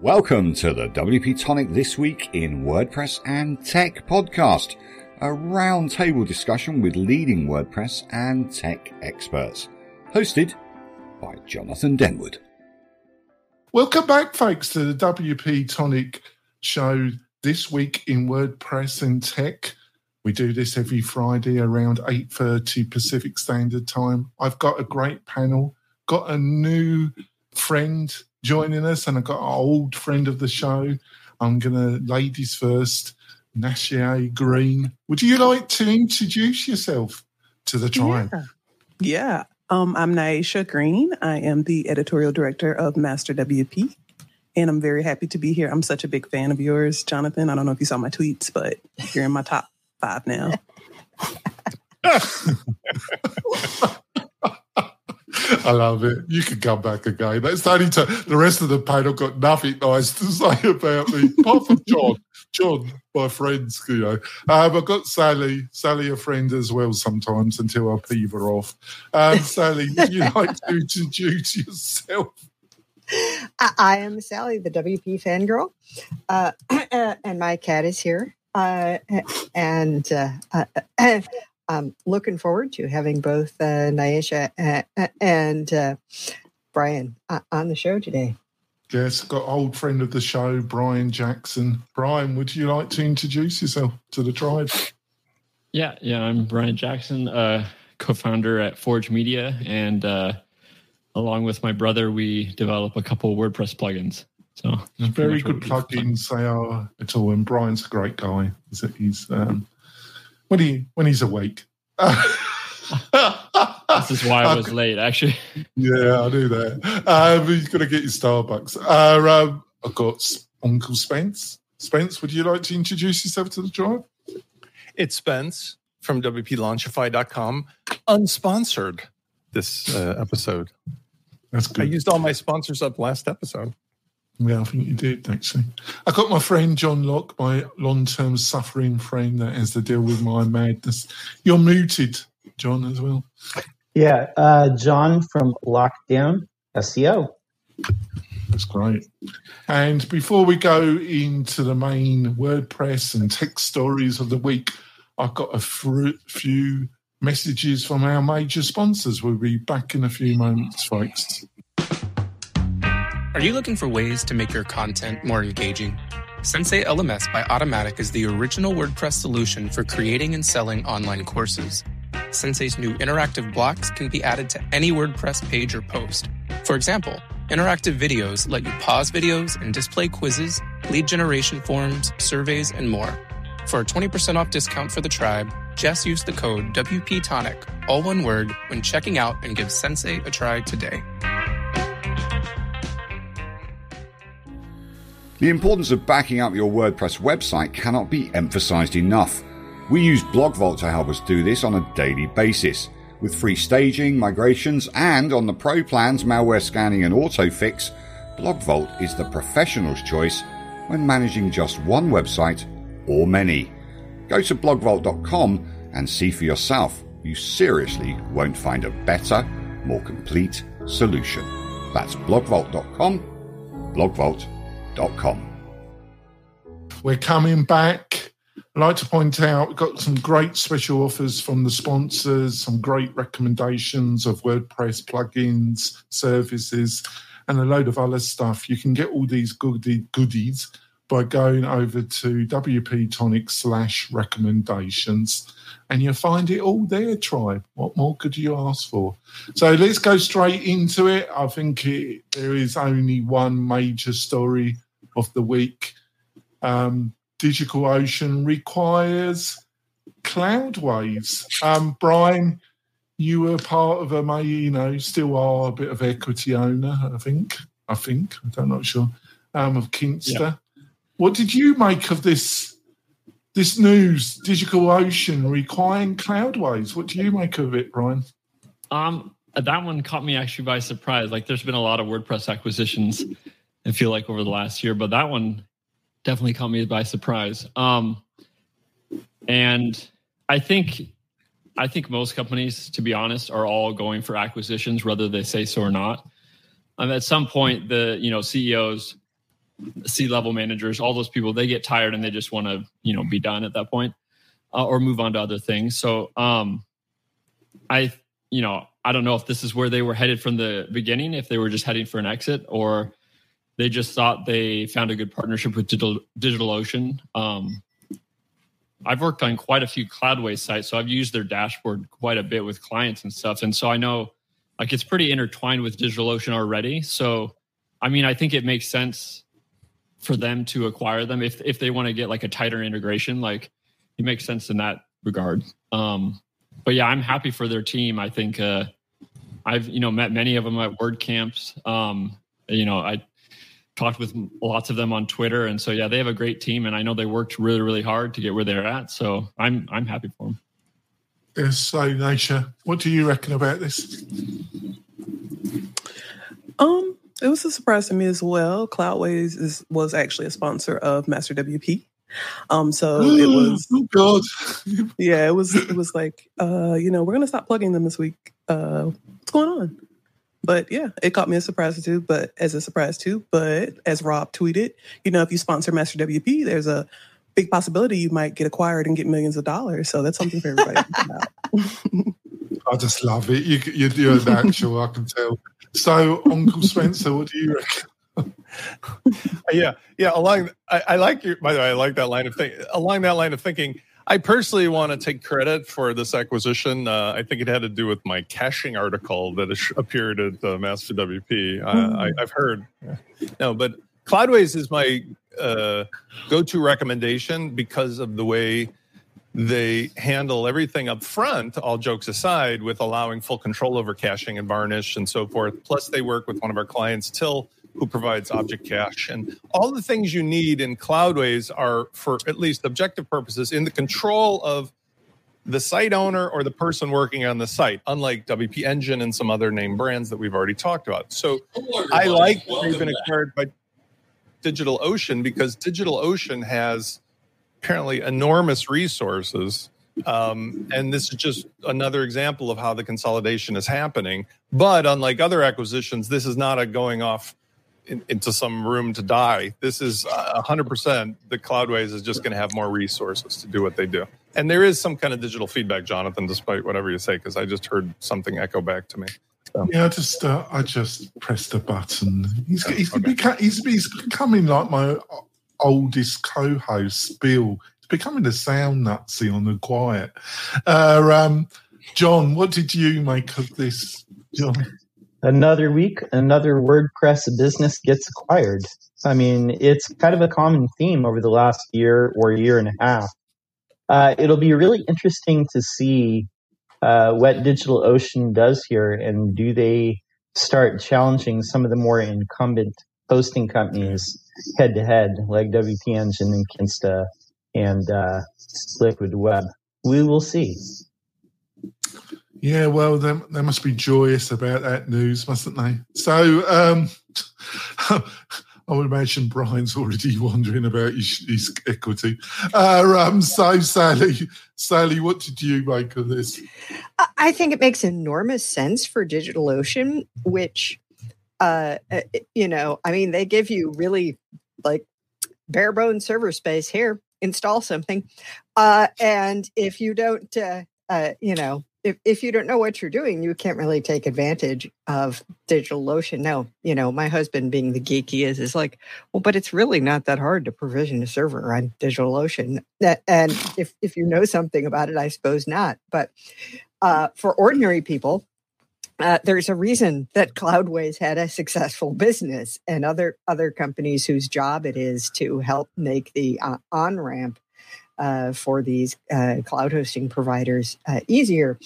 Welcome to the WP Tonic This Week in WordPress and Tech podcast, a roundtable discussion with leading WordPress and tech experts, hosted by Jonathan Denwood. Welcome back, folks, to the WP Tonic show this week in WordPress and Tech. We do this every Friday around 8:30 Pacific Standard Time. I've got a great panel, got a new friend joining us, and I've got our old friend of the show. I'm to, ladies first, Naisha Green. Would you like to introduce yourself to the tribe? Yeah. yeah. Um, I'm Naisha Green. I am the editorial director of Master WP, and I'm very happy to be here. I'm such a big fan of yours, Jonathan. I don't know if you saw my tweets, but you're in my top five now. I love it. You can come back again. That's the only time the rest of the panel got nothing nice to say about me, apart from John. John, my friends, you know. Um, I've got Sally, Sally, a friend as well sometimes until I peeve her off. Um, Sally, would you like to introduce yourself? I am Sally, the WP fangirl, uh, and my cat is here. Uh, and uh, uh I'm looking forward to having both uh, Naisha and uh, Brian uh, on the show today. Yes, got old friend of the show, Brian Jackson. Brian, would you like to introduce yourself to the tribe? Yeah, yeah, I'm Brian Jackson, uh, co-founder at Forge Media, and uh, along with my brother, we develop a couple WordPress plugins. So very good plugins they are at all. And Brian's a great guy. He's, he's um, when he when he's awake. this is why I was late, actually. Yeah, I knew that. Um, you've got to get your Starbucks. Uh, um, I've got Uncle Spence. Spence, would you like to introduce yourself to the tribe? It's Spence from WPLaunchify.com, unsponsored this uh, episode. That's good. I used all my sponsors up last episode. Yeah, I think you did actually. I got my friend John Locke, my long-term suffering friend that has to deal with my madness. You're muted, John, as well. Yeah, uh, John from Lockdown SEO. That's great. And before we go into the main WordPress and tech stories of the week, I've got a few messages from our major sponsors. We'll be back in a few moments, folks. Are you looking for ways to make your content more engaging? Sensei LMS by Automattic is the original WordPress solution for creating and selling online courses. Sensei's new interactive blocks can be added to any WordPress page or post. For example, interactive videos let you pause videos and display quizzes, lead generation forms, surveys, and more. For a 20% off discount for the tribe, just use the code WPTonic, all one word, when checking out and give Sensei a try today. The importance of backing up your WordPress website cannot be emphasized enough. We use BlogVault to help us do this on a daily basis. With free staging, migrations, and on the pro plans, malware scanning and autofix, BlogVault is the professional's choice when managing just one website or many. Go to blogvault.com and see for yourself. You seriously won't find a better, more complete solution. That's blogvault.com, blogvault.com we're coming back. I'd like to point out we've got some great special offers from the sponsors, some great recommendations of WordPress plugins, services, and a load of other stuff. You can get all these goodie, goodies by going over to WP Tonic slash recommendations and you'll find it all there, Tribe. What more could you ask for? So let's go straight into it. I think it, there is only one major story of the week. Um, DigitalOcean requires Cloudways. Um, Brian, you were part of a, you know, still are a bit of equity owner, I think. I think, I'm not sure, um, of Kinsta. Yeah. What did you make of this this news, DigitalOcean requiring Cloudways? What do you make of it, Brian? Um, that one caught me actually by surprise. Like, there's been a lot of WordPress acquisitions I feel like over the last year, but that one definitely caught me by surprise. Um, and I think I think most companies, to be honest, are all going for acquisitions, whether they say so or not. Um, at some point, the you know CEOs C level managers, all those people, they get tired and they just want to, you know, be done at that point, uh, or move on to other things. So, um, I, you know, I don't know if this is where they were headed from the beginning, if they were just heading for an exit, or they just thought they found a good partnership with Digital DigitalOcean. Um, I've worked on quite a few Cloudways sites, so I've used their dashboard quite a bit with clients and stuff, and so I know like it's pretty intertwined with DigitalOcean already. So, I mean, I think it makes sense for them to acquire them if if they want to get like a tighter integration. Like it makes sense in that regard. Um, but yeah, I'm happy for their team. I think uh, I've you know met many of them at WordCamps. Um, you know, I talked with lots of them on Twitter, and so yeah, they have a great team, and I know they worked really really hard to get where they're at. So I'm I'm happy for them. Yes, so Naisha, what do you reckon about this? Um, it was a surprise to me as well. Cloudways is, was actually a sponsor of Master WP. Um, so it was oh God. yeah, it was it was like uh, you know, we're gonna stop plugging them this week. Uh what's going on? But yeah, it caught me a surprise too, but as a surprise too. But as Rob tweeted, you know, if you sponsor Master WP, there's a big possibility you might get acquired and get millions of dollars. So that's something for everybody to think about. I just love it. You, you, you're natural, I can tell. So, Uncle Spencer, what do you reckon? yeah, yeah. Along, I, I, like your. By the way, I like that line of thinking. Along that line of thinking, I personally want to take credit for this acquisition. Uh, I think it had to do with my caching article that appeared at uh, Master WP. Uh, I, have heard. No, but Cloudways is my uh, go-to recommendation because of the way they handle everything up front, all jokes aside, with allowing full control over caching and varnish and so forth. Plus, they work with one of our clients, Till, who provides object cache. And all the things you need in Cloudways are, for at least objective purposes, in the control of the site owner or the person working on the site, unlike WP Engine and some other name brands that we've already talked about. So I like they've been acquired by DigitalOcean because DigitalOcean has apparently enormous resources. Um, and this is just another example of how the consolidation is happening. But unlike other acquisitions, this is not a going off in, into some room to die. This is uh, 100% the Cloudways is just going to have more resources to do what they do. And there is some kind of digital feedback, Jonathan, despite whatever you say, because I just heard something echo back to me. So. Yeah, I just uh, I just pressed a button. He's he's, okay. beca- he's, he's becoming like my oldest co-host, Bill. He's becoming a sound nutsy on the quiet. Uh, um, John, what did you make of this, John? Another week, another WordPress business gets acquired. I mean, it's kind of a common theme over the last year or year and a half. Uh, it'll be really interesting to see uh, what DigitalOcean does here, and do they start challenging some of the more incumbent hosting companies head to head, like WP Engine and Kinsta and uh, Liquid Web? We will see. Yeah, well, they, they must be joyous about that news, mustn't they? So, um, I would imagine Brian's already wondering about his, his equity. Uh, um, so, Sally, Sally, what did you make of this? I think it makes enormous sense for DigitalOcean, which, uh, uh, you know, I mean, they give you really like bare bone server space here. Install something, uh, and if you don't, uh, uh, you know, if, if you don't know what you're doing, you can't really take advantage of DigitalOcean. Now, you know, my husband being the geek he is, is like, well, but it's really not that hard to provision a server on DigitalOcean. And if, if you know something about it, I suppose not. But uh, for ordinary people, uh, there's a reason that Cloudways had a successful business, and other other companies whose job it is to help make the uh, on ramp uh, for these uh, cloud hosting providers uh, easier.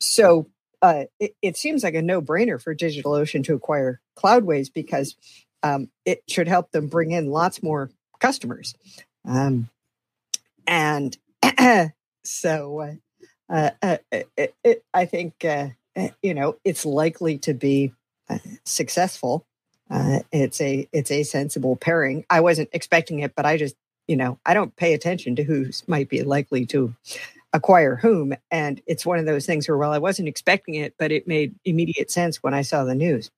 So uh, it, it, seems like a no brainer for DigitalOcean to acquire Cloudways because um, it should help them bring in lots more customers. Um, and so uh, uh, it, it, I think, you know, it's likely to be successful. it's a it's a sensible pairing. I wasn't expecting it, but I just you know, I don't pay attention to who might be likely to acquire whom. And it's one of those things where, well, I wasn't expecting it, but it made immediate sense when I saw the news.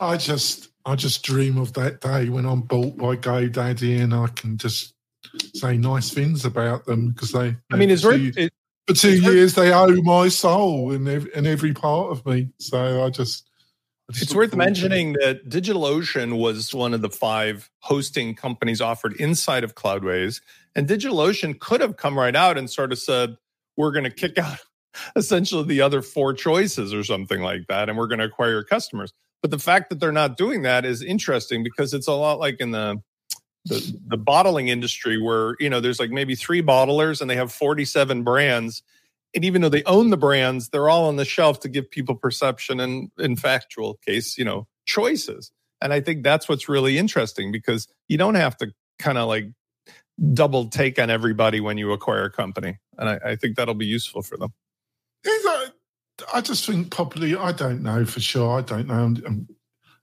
I just, I just dream of that day when I'm bought by GoDaddy and I can just say nice things about them because they. I mean, it's for very, two, it, for two years they owe my soul and every, and every part of me. So I just. It's worth forward to it. mentioning that DigitalOcean was one of the five hosting companies offered inside of Cloudways. And DigitalOcean could have come right out and sort of said, we're going to kick out essentially the other four choices or something like that. And we're going to acquire your customers. But the fact that they're not doing that is interesting because it's a lot like in the, the, the bottling industry where, you know, there's like maybe three bottlers and they have 47 brands and even though they own the brands, they're all on the shelf to give people perception and, in factual case, you know, choices. And I think that's what's really interesting because you don't have to kind of like double take on everybody when you acquire a company. And I, I think that'll be useful for them. I just think probably I don't know for sure. I don't know. Um,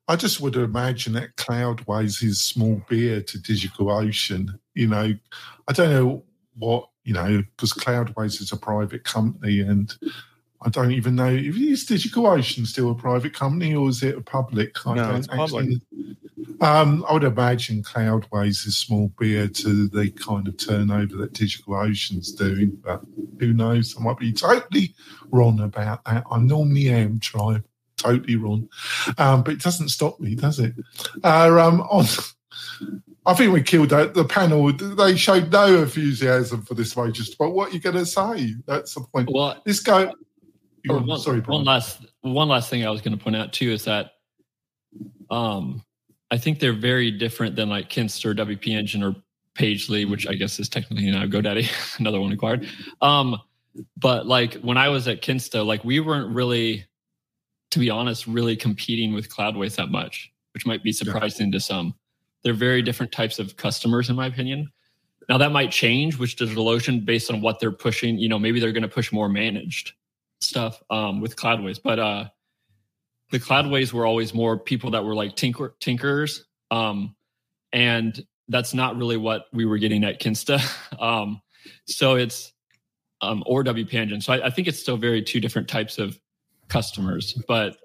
I just would imagine that Cloudways is small beer to Digital Ocean. You know, I don't know what you know because Cloudways is a private company, and I don't even know if is Digital Ocean still a private company or is it a public? I No, don't it's public. Um, I would imagine Cloudways is small beer to the kind of turnover that Digital Ocean's doing, but who knows? I might be totally wrong about that. I normally am trying totally wrong, um, but it doesn't stop me, does it? Uh, um, on, I think we killed out the panel. They showed no enthusiasm for this wages. But what are you going to say? That's the point. Well, This guy. or one, sorry, one last one last thing I was going to point out too is that um, I think they're very different than like Kinsta, WP Engine, or Pagely, which I guess is technically now GoDaddy, another one acquired. Um, but like when I was at Kinsta, like we weren't really, to be honest, really competing with Cloudways that much, which might be surprising to some. They're very different types of customers, in my opinion. Now that might change with DigitalOcean based on what they're pushing. You know, maybe they're going to push more managed stuff um, with Cloudways, but uh, the Cloudways were always more people that were like tinker tinkerers, um, and that's not really what we were getting at Kinsta. um, so it's um, or WP Engine. So I, I think it's still very two different types of customers, but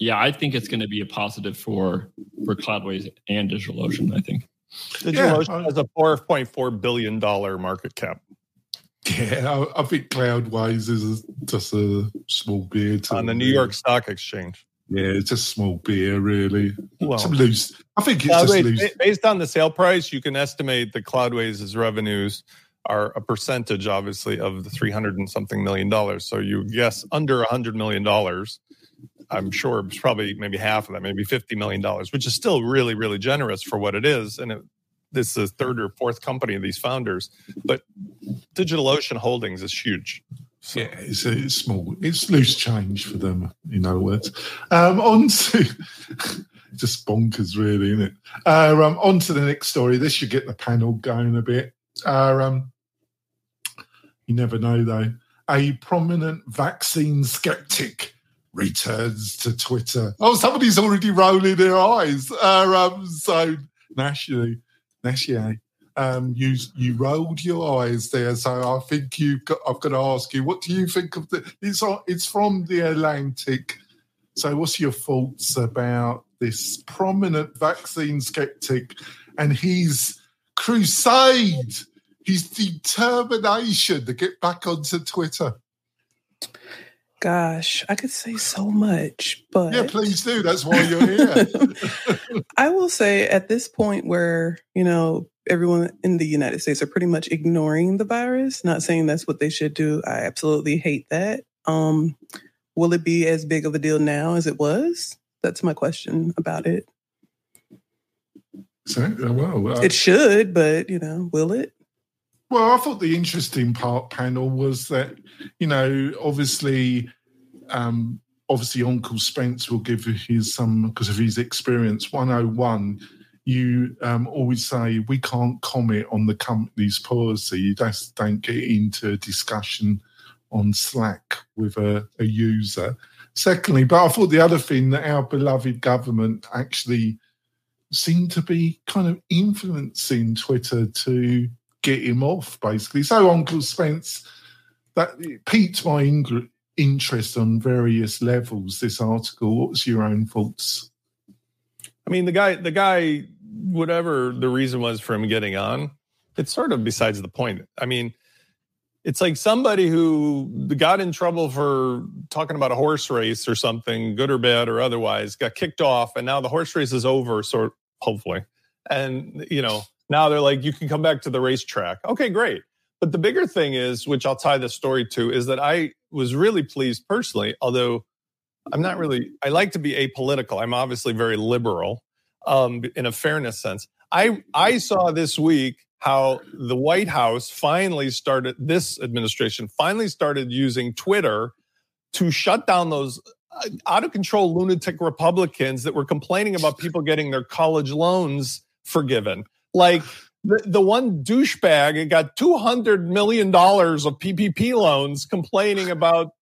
yeah, I think it's going to be a positive for for Cloudways and DigitalOcean. I think. DigitalOcean I- has a $4.4 billion market cap Yeah, I, I think Cloudways is just a small beer to on the New York Stock Exchange. Yeah, it's just small beer, really. Well, Some loose. I think it's just loose. based on the sale price, you can estimate that Cloudways' revenues are a percentage, obviously, of the 300 and something million dollars. So you guess under a 100 million dollars. I'm sure it's probably maybe half of that, maybe 50 million dollars, which is still really, really generous for what it is. And it, this is third or fourth company of these founders. But DigitalOcean Holdings is huge. So, Yeah, it's, it's small. It's loose change for them, in other words. Um, on to just bonkers, really, isn't it? Uh, um, on to the next story. This should get the panel going a bit. Uh, um, you never know, though. A prominent vaccine skeptic returns to Twitter. Oh, somebody's already rolling their eyes. Uh, um, so, nationally, nationally um, you you rolled your eyes there. So I think you got, I've got to ask you, what do you think of the? It's it's from the Atlantic. So what's your thoughts about this prominent vaccine skeptic and his crusade, his determination to get back onto Twitter? Gosh, I could say so much, but Yeah, please do. That's why you're here. I will say at this point where, you know, everyone in the United States are pretty much ignoring the virus, not saying that's what they should do. I absolutely hate that. Um, will it be as big of a deal now as it was? That's my question about it. so, uh, well, uh, It should, but, you know, will it? Well, I thought the interesting part panel was that, you know, obviously, um, obviously Uncle Spence will give his some because of his experience. One hundred one, you um, always say we can't comment on the company's policy. You just don't get into a discussion on Slack with a, a user. Secondly, but I thought the other thing that our beloved government actually seemed to be kind of influencing Twitter to get him off, basically. So, Uncle Spence, that piqued my ing- interest on various levels. This article. What's your own thoughts? I mean, the guy, the guy, whatever the reason was for him getting on, it's sort of besides the point. I mean, it's like somebody who got in trouble for talking about a horse race or something, good or bad or otherwise, got kicked off, and now the horse race is over, sort hopefully. And you know, now they're like, you can come back to the racetrack. Okay, great. But the bigger thing is, which I'll tie the story to, is that I was really pleased personally, although I'm not really, I like to be apolitical. I'm obviously very liberal um, in a fairness sense. I, I saw this week how the White House finally started, this administration finally started using Twitter to shut down those uh, out of control lunatic Republicans that were complaining about people getting their college loans forgiven. Like the, the one douchebag it got $200 million of PPP loans complaining about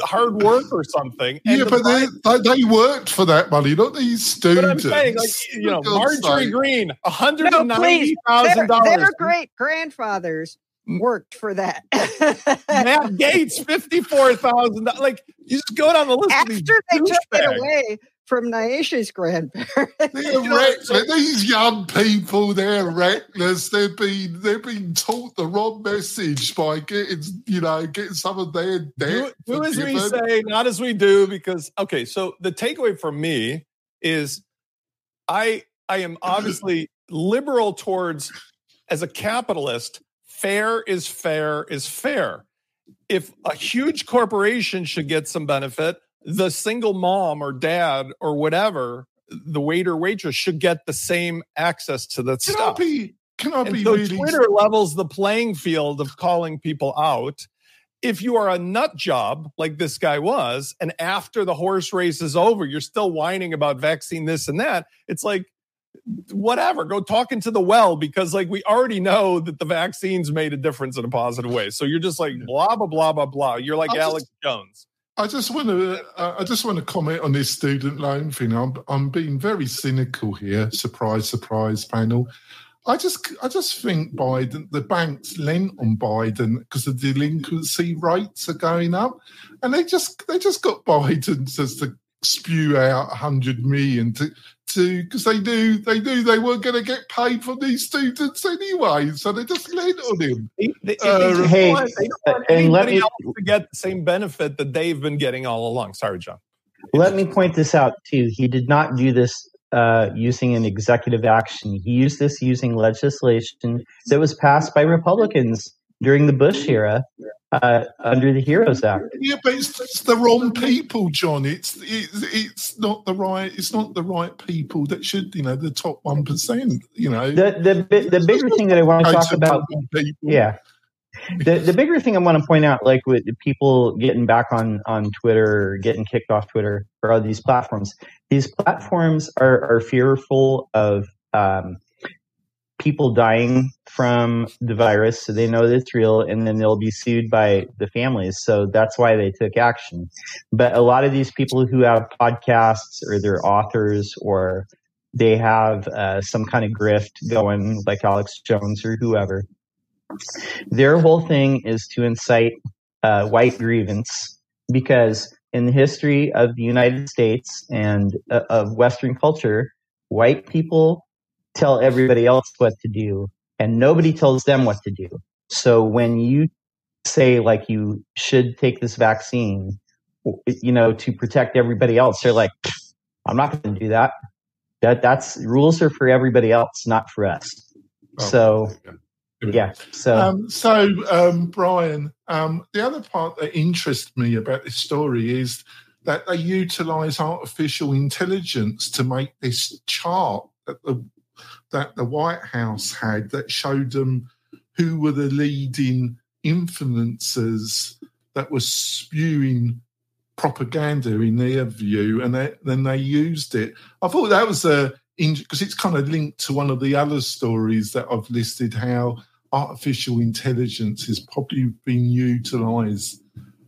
hard work or something. And yeah, the but they, they, worked for that money, not these students. But I'm saying, like, you know, Marjorie sake. Green, $190,000. No, their great grandfathers mm. worked for that. Matt Gaetz, $54,000. Like, you just go down the list. After they took it away from Naisha's grandparents. They're reckless. These young people, they're reckless. They've been they've been taught the wrong message by getting you know getting some of their debt. Do, do as we say, not as we do. Because okay, so the takeaway for me is, I I am obviously liberal towards as a capitalist. Fair is fair is fair. If a huge corporation should get some benefit, the single mom or dad or whatever, the waiter waitress should get the same access to the can stuff. I be, can I and be so really... Twitter levels the playing field of calling people out. If you are a nut job like this guy was, and after the horse race is over, you're still whining about vaccine this and that, it's like whatever go talk into the well because like we already know that the vaccines made a difference in a positive way so you're just like blah blah blah blah blah you're like I'll alex just, jones I just want to uh, I just want to comment on this student loan thing. I'm I'm being very cynical here. Surprise, surprise, panel. I just I just think Biden the banks lent on Biden because the delinquency rates are going up, and they just they just got Biden just to spew out 100 million to to because they knew they knew they weren't going to get paid from these students anyway, so they just lent on him. They, they, uh, hey, want, they don't want and let me, else to get the same benefit that they've been getting all along. Sorry, John. Let me point this out too. He did not do this uh, using an executive action. He used this using legislation that was passed by Republicans during the Bush era uh, under the Heroes Act. Yeah, but it's, it's, the wrong people, John. It's, it's it's not the right it's not the right people that should you know the top one percent. You know the the the bigger thing that I want to talk about. Yeah. The, the bigger thing I want to point out, like with people getting back on, on Twitter, getting kicked off Twitter or all these platforms, these platforms are, are fearful of um, people dying from the virus, so they know that it's real, and then they'll be sued by the families. So that's why they took action. But a lot of these people who have podcasts or they're authors or they have uh, some kind of grift going, like Alex Jones or whoever, their whole thing is to incite uh, white grievance because in the history of the United States and uh, of Western culture, white people tell everybody else what to do and nobody tells them what to do. So when you say like you should take this vaccine, you know, to protect everybody else, they're like, I'm not going to do that. That that's rules are for everybody else, not for us. Oh, so yeah. So um, so um, Brian, um, the other part that interests me about this story is that they utilize artificial intelligence to make this chart that the that the White House had that showed them who were the leading influencers that were spewing propaganda in their view, and then they used it. I thought that was a because it's kind of linked to one of the other stories that I've listed how artificial intelligence is probably being utilized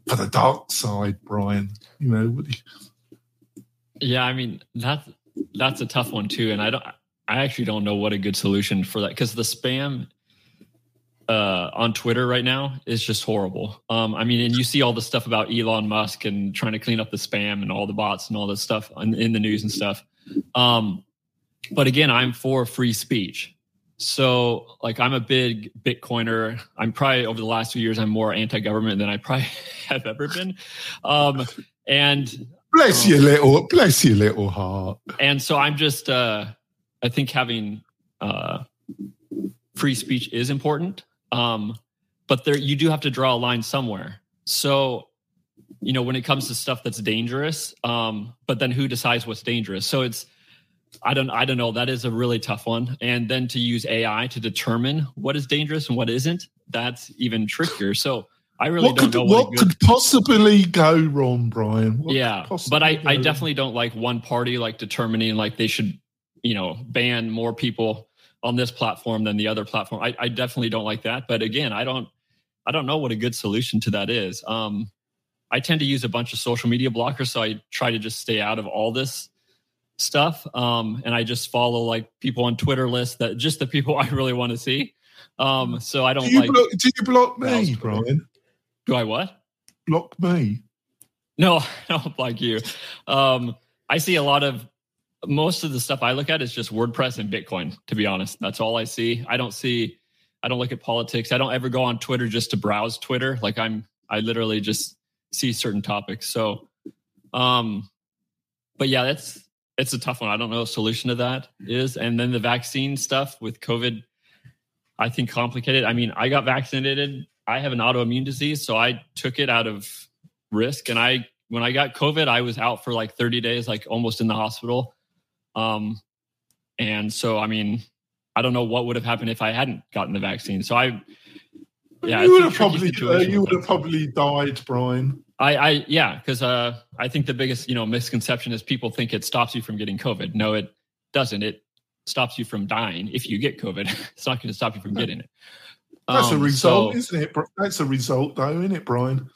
for the dark side, Brian. You know. Yeah, I mean that's that's a tough one too, and I don't. I actually don't know what a good solution for that because the spam uh, on Twitter right now is just horrible. Um, I mean, and you see all the stuff about Elon Musk and trying to clean up the spam and all the bots and all this stuff in, in the news and stuff. Um, but again, I'm for free speech. So, like, I'm a big Bitcoiner. I'm probably over the last few years, I'm more anti-government than I probably have ever been. Um, and bless um, your little, bless your little heart. And so, I'm just, uh, I think having uh, free speech is important, um, but there you do have to draw a line somewhere. So, you know, when it comes to stuff that's dangerous, um, but then who decides what's dangerous? So it's I don't I don't know. That is a really tough one. And then to use AI to determine what is dangerous and what isn't, that's even trickier. So I really what don't could, know what, what could possibly go wrong, Brian. What yeah, but I, I definitely don't like one party like determining like they should, you know, ban more people on this platform than the other platform. I, I definitely don't like that. But again, I don't I don't know what a good solution to that is. Um, I tend to use a bunch of social media blockers, so I try to just stay out of all this stuff. Um, and I just follow like people on Twitter lists that just the people I really want to see. Um, so I don't do you like. Block, do you block me, Brian? Do I what? Block me? No, I don't block you. Um, I see a lot of most of the stuff I look at is just WordPress and Bitcoin. To be honest, that's all I see. I don't see. I don't look at politics. I don't ever go on Twitter just to browse Twitter. Like I'm. I literally just see certain topics. So, um, but yeah, that's it's a tough one. I don't know a solution to that is. And then the vaccine stuff with COVID, I think complicated. I mean, I got vaccinated. I have an autoimmune disease, so I took it out of risk. And I, when I got COVID, I was out for like 30 days, like almost in the hospital. Um, and so, I mean, I don't know what would have happened if I hadn't gotten the vaccine. So I, yeah, you would have probably uh, you would have probably died, Brian. I, I yeah, because uh, I think the biggest you know misconception is people think it stops you from getting COVID. No, it doesn't. It stops you from dying if you get COVID. it's not going to stop you from getting it. That's um, a result, so, isn't it? That's a result, though, isn't it, Brian?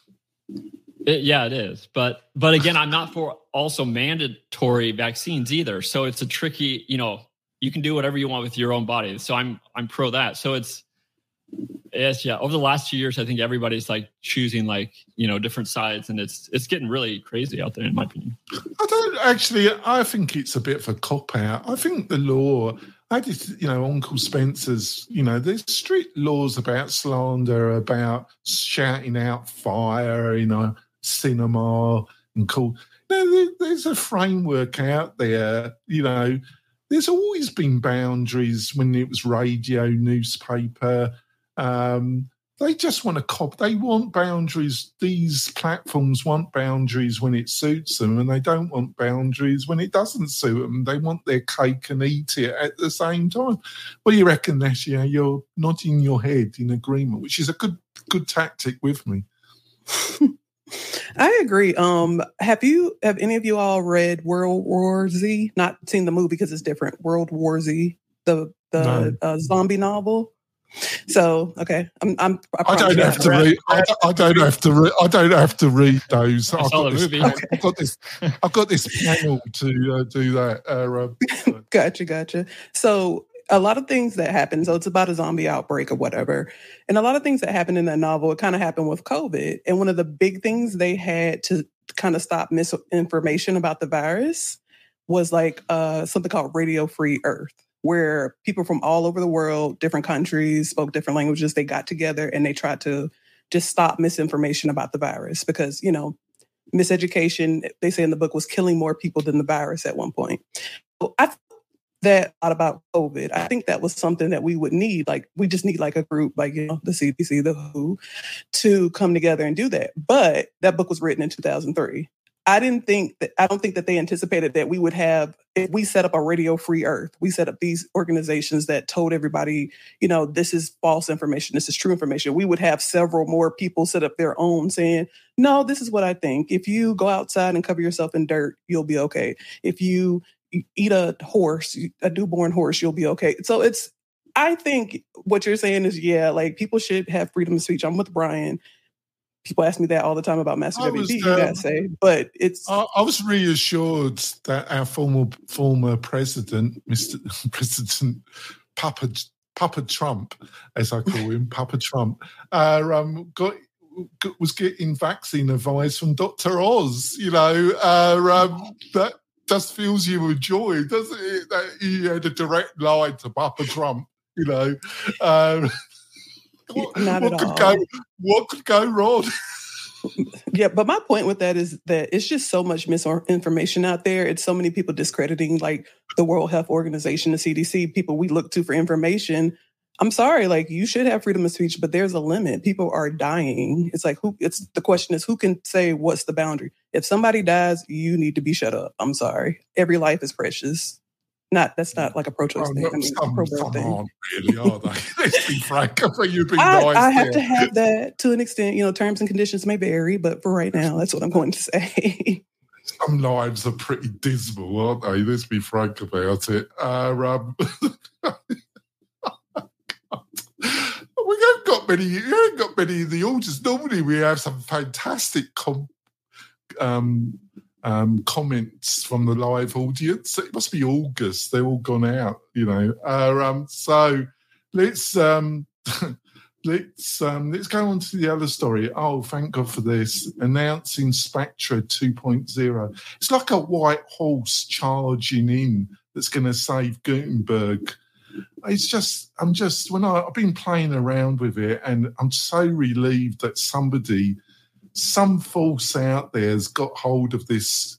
It, yeah, it is. But but again, I'm not for also mandatory vaccines either. So it's a tricky. You know, you can do whatever you want with your own body. So I'm I'm pro that. So it's Yes, yeah. Over the last few years, I think everybody's like choosing like you know different sides, and it's it's getting really crazy out there, in my opinion. I don't actually. I think it's a bit of a cop out. I think the law. I just, you know, Uncle Spencer's. You know, there's strict laws about slander, about shouting out fire you a cinema, and call. You there's a framework out there. You know, there's always been boundaries when it was radio, newspaper um, they just want to cop. They want boundaries. These platforms want boundaries when it suits them, and they don't want boundaries when it doesn't suit them. They want their cake and eat it at the same time. What do you reckon, Naisha? You're nodding your head in agreement, which is a good good tactic with me. I agree. Um, have you have any of you all read World War Z? Not seen the movie because it's different. World War Z, the the no. uh, zombie novel. So okay, I'm. I'm I, I don't have to read. I, I, don't have to. Read, I don't have to read those. I have got this, movie. Okay. I've got this. I've got this panel to uh, do that. Uh, um, gotcha, gotcha. So a lot of things that happen. So it's about a zombie outbreak or whatever, and a lot of things that happen in that novel. It kind of happened with COVID, and one of the big things they had to kind of stop misinformation about the virus was like uh, something called Radio Free Earth where people from all over the world, different countries, spoke different languages, they got together and they tried to just stop misinformation about the virus because, you know, miseducation, they say in the book, was killing more people than the virus at one point. I that about COVID. I think that was something that we would need. Like we just need like a group, like you know, the CDC, the WHO, to come together and do that. But that book was written in 2003. I didn't think that I don't think that they anticipated that we would have if we set up a radio free earth, we set up these organizations that told everybody, you know, this is false information, this is true information. We would have several more people set up their own saying, no, this is what I think. If you go outside and cover yourself in dirt, you'll be okay. If you eat a horse, a newborn horse, you'll be okay. So it's I think what you're saying is, yeah, like people should have freedom of speech. I'm with Brian people ask me that all the time about Master WP. you um, say, but it's. I, I, was reassured that our former former president, Mr. President Papa Papa Trump, as I call him, Papa Trump, uh, um, got was getting vaccine advice from Dr. Oz. You know, uh, um, that just fills you with joy, doesn't it? That he had a direct line to Papa Trump, you know. Um, what, Not what at could all. go? What could go wrong? Yeah, but my point with that is that it's just so much misinformation out there. It's so many people discrediting like the World Health Organization, the CDC, people we look to for information. I'm sorry, like you should have freedom of speech, but there's a limit. People are dying. It's like who it's the question is who can say what's the boundary? If somebody dies, you need to be shut up. I'm sorry. Every life is precious. Not that's not like a pro-choice Oh, thing. no, I mean, some, pro-birth thing. aren't really, are they? Let's be frank. I think you've been I, nice I have there. to have that to an extent. You know, terms and conditions may vary, but for right now, that's what I'm going to say. Some lives are pretty dismal, aren't they? Let's be frank about it. Uh, um, we haven't got many. We haven't got many in the audience. Normally, we have some fantastic com- um, um, comments from the live audience. It must be August. They're all gone out, you know. Uh, um, so let's um, let's um, let's go on to the other story. Oh, thank God for this! Announcing Spectra 2.0. It's like a white horse charging in that's going to save Gutenberg. It's just, I'm just when I, I've been playing around with it, and I'm so relieved that somebody, some force out there, has got hold of this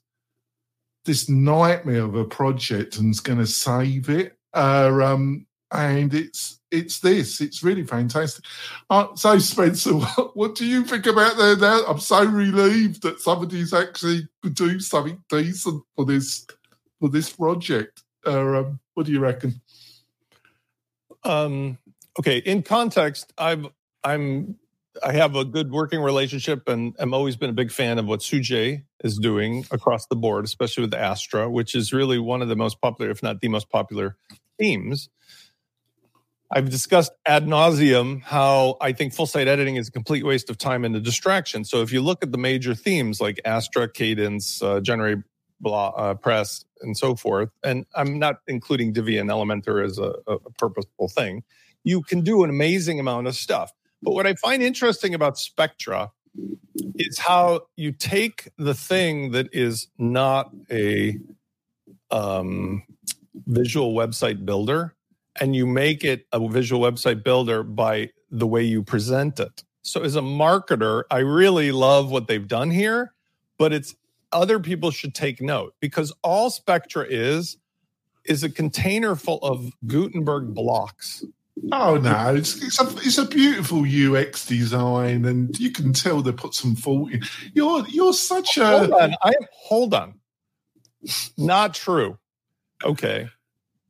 this nightmare of a project and is going to save it. Uh, um, and it's it's this. It's really fantastic. Uh, so, Spencer, what, what do you think about that? Now? I'm so relieved that somebody's actually could do something decent for this for this project. Uh, um, what do you reckon? Um, okay, in context, I've I'm I have a good working relationship, and I'm always been a big fan of what Sujay is doing across the board, especially with Astra, which is really one of the most popular, if not the most popular, themes. I've discussed ad nauseum how I think full site editing is a complete waste of time and a distraction. So if you look at the major themes like Astra, Kadence, uh, Generate blah, uh, Press, and so forth, and I'm not including Divi and Elementor as a, a purposeful thing, you can do an amazing amount of stuff. But what I find interesting about Spectra is how you take the thing that is not a um, visual website builder and you make it a visual website builder by the way you present it. So as a marketer, I really love what they've done here, but it's other people should take note because all Spectra is is a container full of Gutenberg blocks. Oh no, it's it's a, it's a beautiful UX design, and you can tell they put some thought in. You're you're such a Hold on, I hold on. Not true. Okay.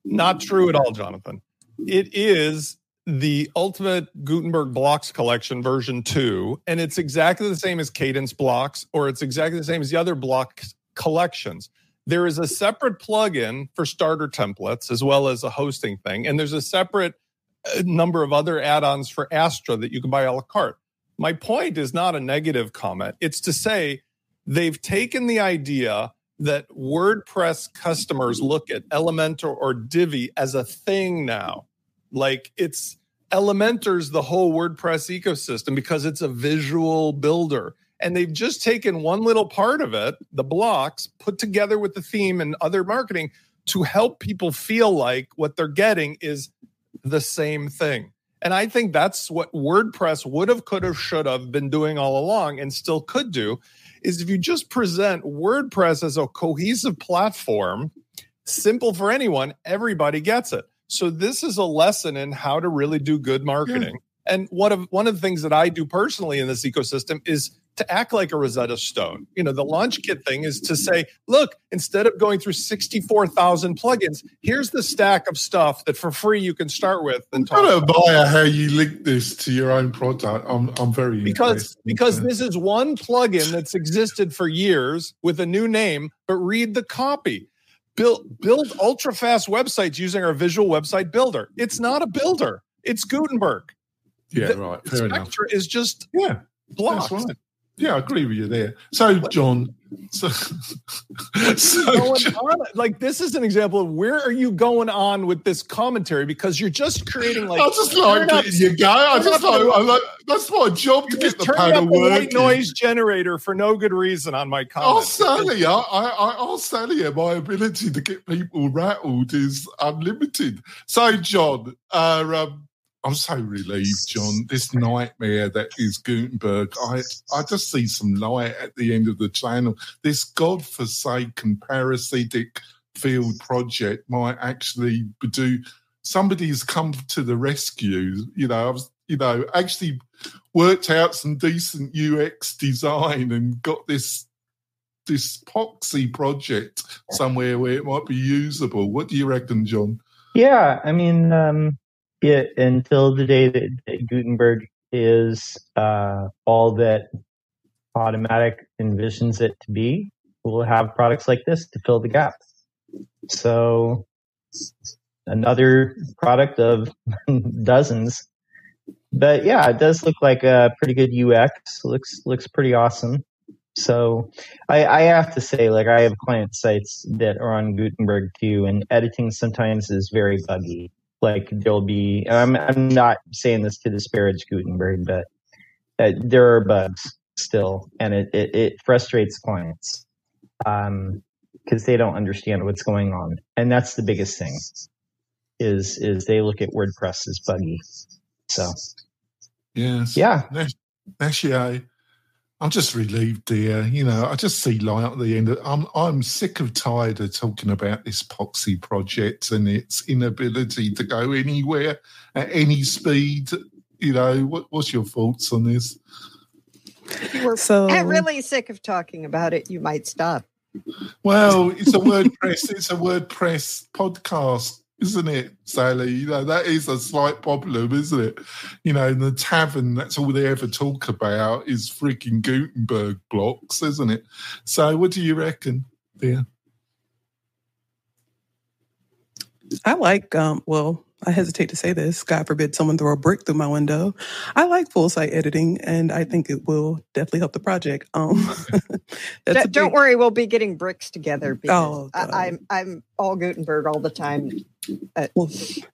Not true at all, Jonathan. It is the ultimate Gutenberg blocks collection version 2 and it's exactly the same as Kadence blocks or it's exactly the same as the other block collections. There is a separate plugin for starter templates as well as a hosting thing and there's a separate uh, number of other add-ons for Astra that you can buy a la carte. My point is not a negative comment. It's to say they've taken the idea that WordPress customers look at Elementor or Divi as a thing now. Like it's Elementor's the whole WordPress ecosystem because it's a visual builder. And they've just taken one little part of it, the blocks, put together with the theme and other marketing to help people feel like what they're getting is the same thing. And I think that's what WordPress would have, could have, should have been doing all along and still could do is if you just present WordPress as a cohesive platform, simple for anyone, everybody gets it. So this is a lesson in how to really do good hmm. marketing. And one of one of the things that I do personally in this ecosystem is to act like a Rosetta Stone. You know, the launch kit thing is to say, look, instead of going through 64,000 plugins, here's the stack of stuff that for free you can start with and I talk don't admire how you link this to your own product. I'm I'm very because interested. because this is one plugin that's existed for years with a new name but read the copy build build ultra fast websites using our visual website builder. It's not a builder. It's gutenberg. Yeah the- right. Fair enough. is just Yeah, blocks right. Yeah, I agree with you there. So, John, so, so John-? Like this is an example of where are you going on with this commentary because you're just creating like I just like not- you go. I just like, I like that's my job to get the panel up the white noise generator for no good reason on my I'll comment. sell you. I, I, I'll sell you. My ability to get people rattled is unlimited. So, John, uh, um, I'm so relieved, John. This nightmare that is Gutenberg. I, I just see some light at the end of the channel. This godforsaken parasitic field project might actually do. Somebody's come to the rescue. You know, I was, you know, actually worked out some decent UX design and got this this poxy project somewhere where it might be usable. What do you reckon, John? Yeah, I mean, um, it, until the day that, that Gutenberg is uh, all that Automattic envisions it to be, we'll have products like this to fill the gaps. So, another product of dozens. But yeah, it does look like a pretty good UX. looks looks pretty awesome. So I, I have to say, like I have client sites that are on Gutenberg too, and editing sometimes is very buggy. Like there'll be, I'm I'm not saying this to disparage Gutenberg, but uh, there are bugs still, and it it, it frustrates clients because they don't understand what's going on, and that's the biggest thing. Is is they look at WordPress as buggy. So Yes. yeah, Actually, I'm just relieved, dear. You know, I just see light at the end. Of, I'm I'm sick of tired of talking about this Poxy project and its inability to go anywhere at any speed. You know, what, what's your thoughts on this? If you were So really sick of talking about it, you might stop. Well, it's a WordPress. it's a WordPress podcast, isn't it, Sally? You know that is a slight problem, isn't it? You know, in the tavern, that's all they ever talk about is freaking Gutenberg blocks, isn't it? So, what do you reckon, dear? I like, um, well, I hesitate to say this. God forbid someone throw a brick through my window. I like full site editing, and I think it will definitely help the project. Um, that's Don't, a don't worry, we'll be getting bricks together because Oh, God. I, I'm I'm all Gutenberg all the time. Well,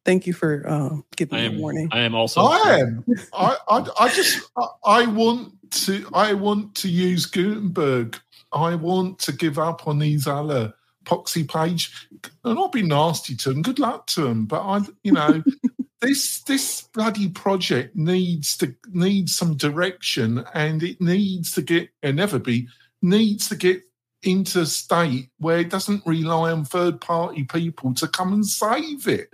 thank you for uh, giving I me a warning. I am also. I am. I, I, I just, I, I want to, I want to use Gutenberg. I want to give up on these other poxy page and I'll be nasty to them. Good luck to them. But I, you know, this this bloody project needs to needs some direction, and it needs to get and never be needs to get into a state where it doesn't rely on third party people to come and save it.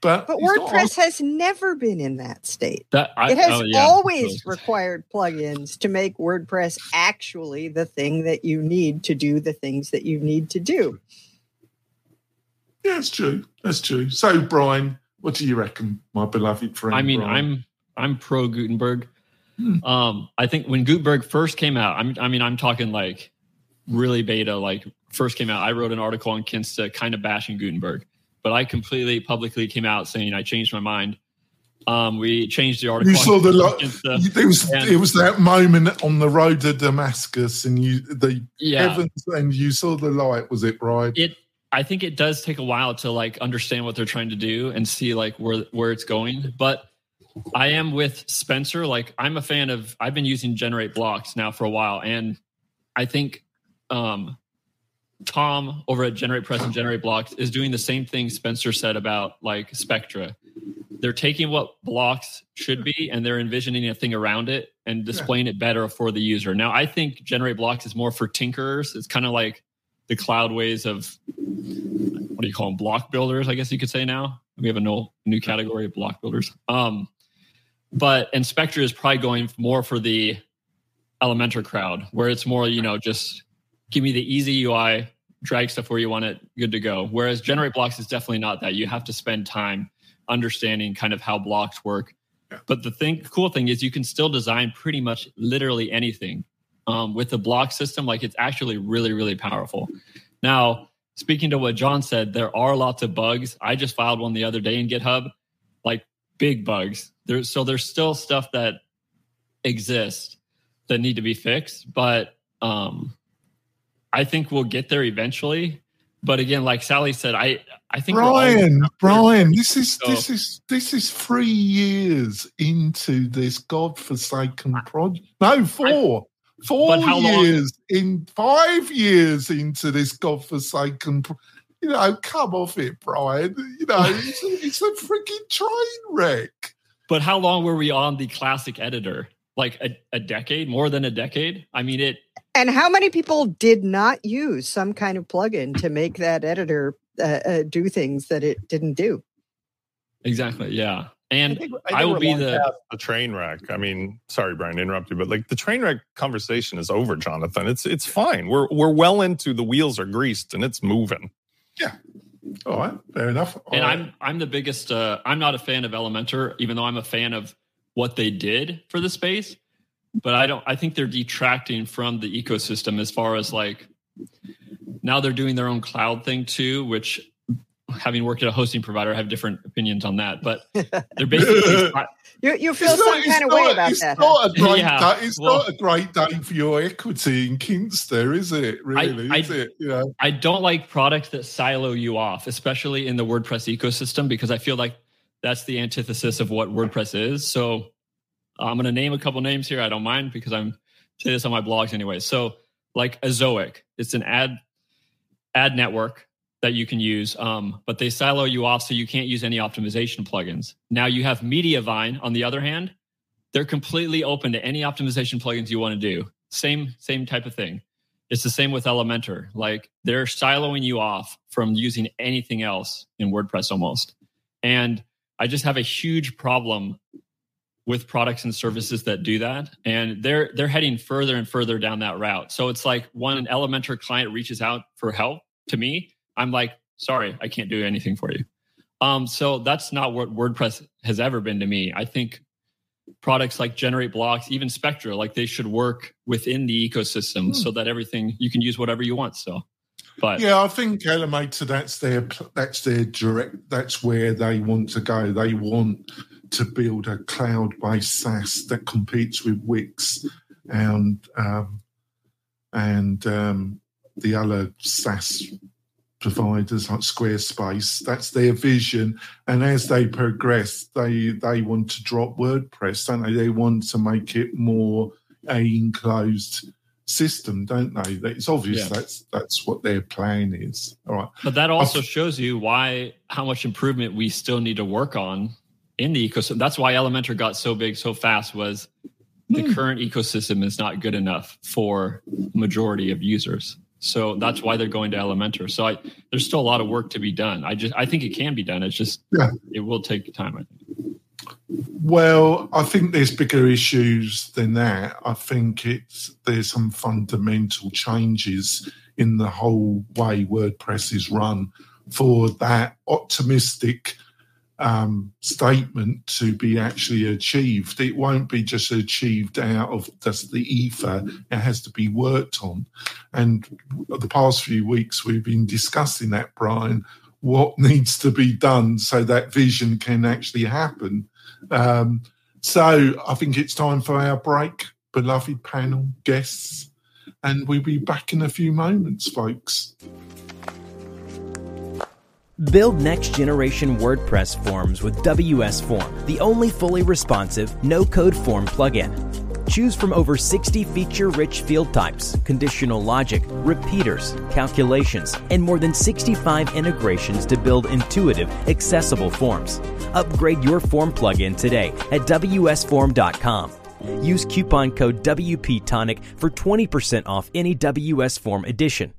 But But it's not WordPress has never been in that state. That I, It has oh, yeah. always required plugins to make WordPress actually the thing that you need to do the things that you need to do. Yeah, that's true. That's true. So, Brian, what do you reckon, my beloved friend? I mean, Brian? I'm I'm pro Gutenberg. Hmm. Um, I think when Gutenberg first came out, I'm, I mean, I'm talking like really beta, like first came out. I wrote an article on Kinsta, kind of bashing Gutenberg, but I completely publicly came out saying I changed my mind. Um, we changed the article. You saw the lo-. It was and- it was that moment on the road to Damascus, and you the yeah, heavens, and you saw the light. Was it right? it. I think it does take a while to like understand what they're trying to do and see like where where it's going, but. I am with Spencer. Like I'm a fan of I've been using generate blocks now for a while and I think um Tom over at Generate Press and Generate Blocks is doing the same thing Spencer said about like Spectra. They're taking what blocks should be and they're envisioning a thing around it and displaying it better for the user. Now, I think Generate Blocks is more for tinkerers. It's kind of like the Cloudways of what do you call them? Block builders, I guess you could say now. We have a new, new category of block builders. Um, but and Spectra is probably going more for the Elementor crowd, where it's more, you know, just give me the easy UI, drag stuff where you want it, good to go. Whereas generate blocks is definitely not that. You have to spend time understanding kind of how blocks work. But the thing, cool thing is you can still design pretty much literally anything um, with the block system. Like it's actually really, really powerful. Now, speaking to what John said, there are lots of bugs. I just filed one the other day in GitHub, like big bugs. There's so there's still stuff that exists. that need to be fixed, but um, I think we'll get there eventually. But again, like Sally said, I I think Brian, Brian, this is So- this is this is three years into this godforsaken project. No, four. Four But how long- years in five years into this godforsaken. Pro- you know, come off it, Brian. You know, it's a, it's a freaking train wreck. But how long were we on the classic editor? Like a, a decade, more than a decade? I mean, it And how many people did not use some kind of plugin to make that editor uh, uh, do things that it didn't do? exactly, yeah. I And think, I think will be the- the train wreck. I mean, sorry, Brian, to interrupt you, but like the train wreck conversation is over, Jonathan. It's it's fine. We're we're well into the wheels are greased and it's moving. Yeah. All right, fair enough. All and right. I'm I'm the biggest. Uh, I'm not a fan of Elementor, even though I'm a fan of what they did for the space. But I don't. I think they're detracting from the ecosystem as far as like now they're doing their own cloud thing too, which having worked at a hosting provider, I have different opinions on that. But they're basically You, you feel It's some not- kind of way not- about it's that. Not a great Yeah, day, it's well- not a great day for your equity in Kinsta, is it? Really, I- is it? You know, I don't like products that silo you off, especially in the WordPress ecosystem, because I feel like that's the antithesis of what WordPress is. So I'm going to name a couple names here. I don't mind because I'm say this on my blogs anyway. So like Ezoic, it's an ad ad network that you can use, um, but they silo you off so you can't use any optimization plugins. Now you have Mediavine on the other hand. They're completely open to any optimization plugins you want to do. Same same type of thing. It's the same with Elementor. Like they're siloing you off from using anything else in WordPress almost. And I just have a huge problem with products and services that do that. And they're they're heading further and further down that route. So it's like when an Elementor client reaches out for help to me, I'm like, sorry, I can't do anything for you. Um, so that's not what WordPress has ever been to me. I think products like Generate Blocks, even Spectra, like they should work within the ecosystem so that everything you can use whatever you want. So, but yeah, I think Elementor. That's their that's their direct. That's where they want to go. They want to build a cloud-based SaaS that competes with Wix and um, and um, the other SaaS providers like Squarespace. That's their vision. And as they progress, they they want to drop WordPress, don't they? They want to make it more a enclosed system, don't they? It's obvious Yeah. that's that's what their plan is. All right. but that also shows you why how much improvement we still need to work on in the ecosystem. That's why Elementor got so big so fast was the hmm. current ecosystem is not good enough for majority of users. So that's why they're going to Elementor. So I, there's still a lot of work to be done. I just I think it can be done. It's just Yeah. it will take time. I think. Well, I think there's bigger issues than that. I think it's there's some fundamental changes in the whole way WordPress is run for that optimistic um, statement to be actually achieved. It won't be just achieved out of just the ether. It has to be worked on. And the past few weeks we've been discussing that, Brian. What needs to be done so that vision can actually happen? Um, so I think it's time for our break, beloved panel guests, and we'll be back in a few moments, folks. Build next generation WordPress forms with WS Form, the only fully responsive, no code form plugin. Choose from over 60 feature rich field types, conditional logic, repeaters, calculations, and more than 65 integrations to build intuitive, accessible forms. Upgrade your form plugin today at WSForm.com. Use coupon code WPTonic for 20% off any WS Form edition.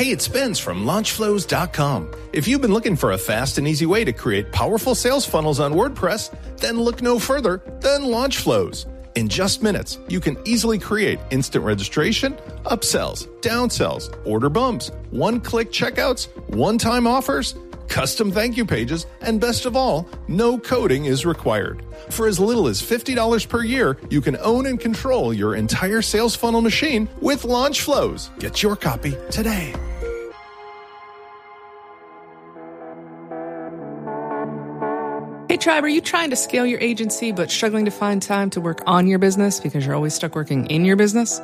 Hey, it's Spence from LaunchFlows.com. If you've been looking for a fast and easy way to create powerful sales funnels on WordPress, then look no further than LaunchFlows. In just minutes, you can easily create instant registration, upsells, downsells, order bumps, one-click checkouts, one-time offers, custom thank you pages, and best of all, no coding is required. For as little as $50 per year, you can own and control your entire sales funnel machine with LaunchFlows. Get your copy today. Tribe, are you trying to scale your agency but struggling to find time to work on your business because you're always stuck working in your business?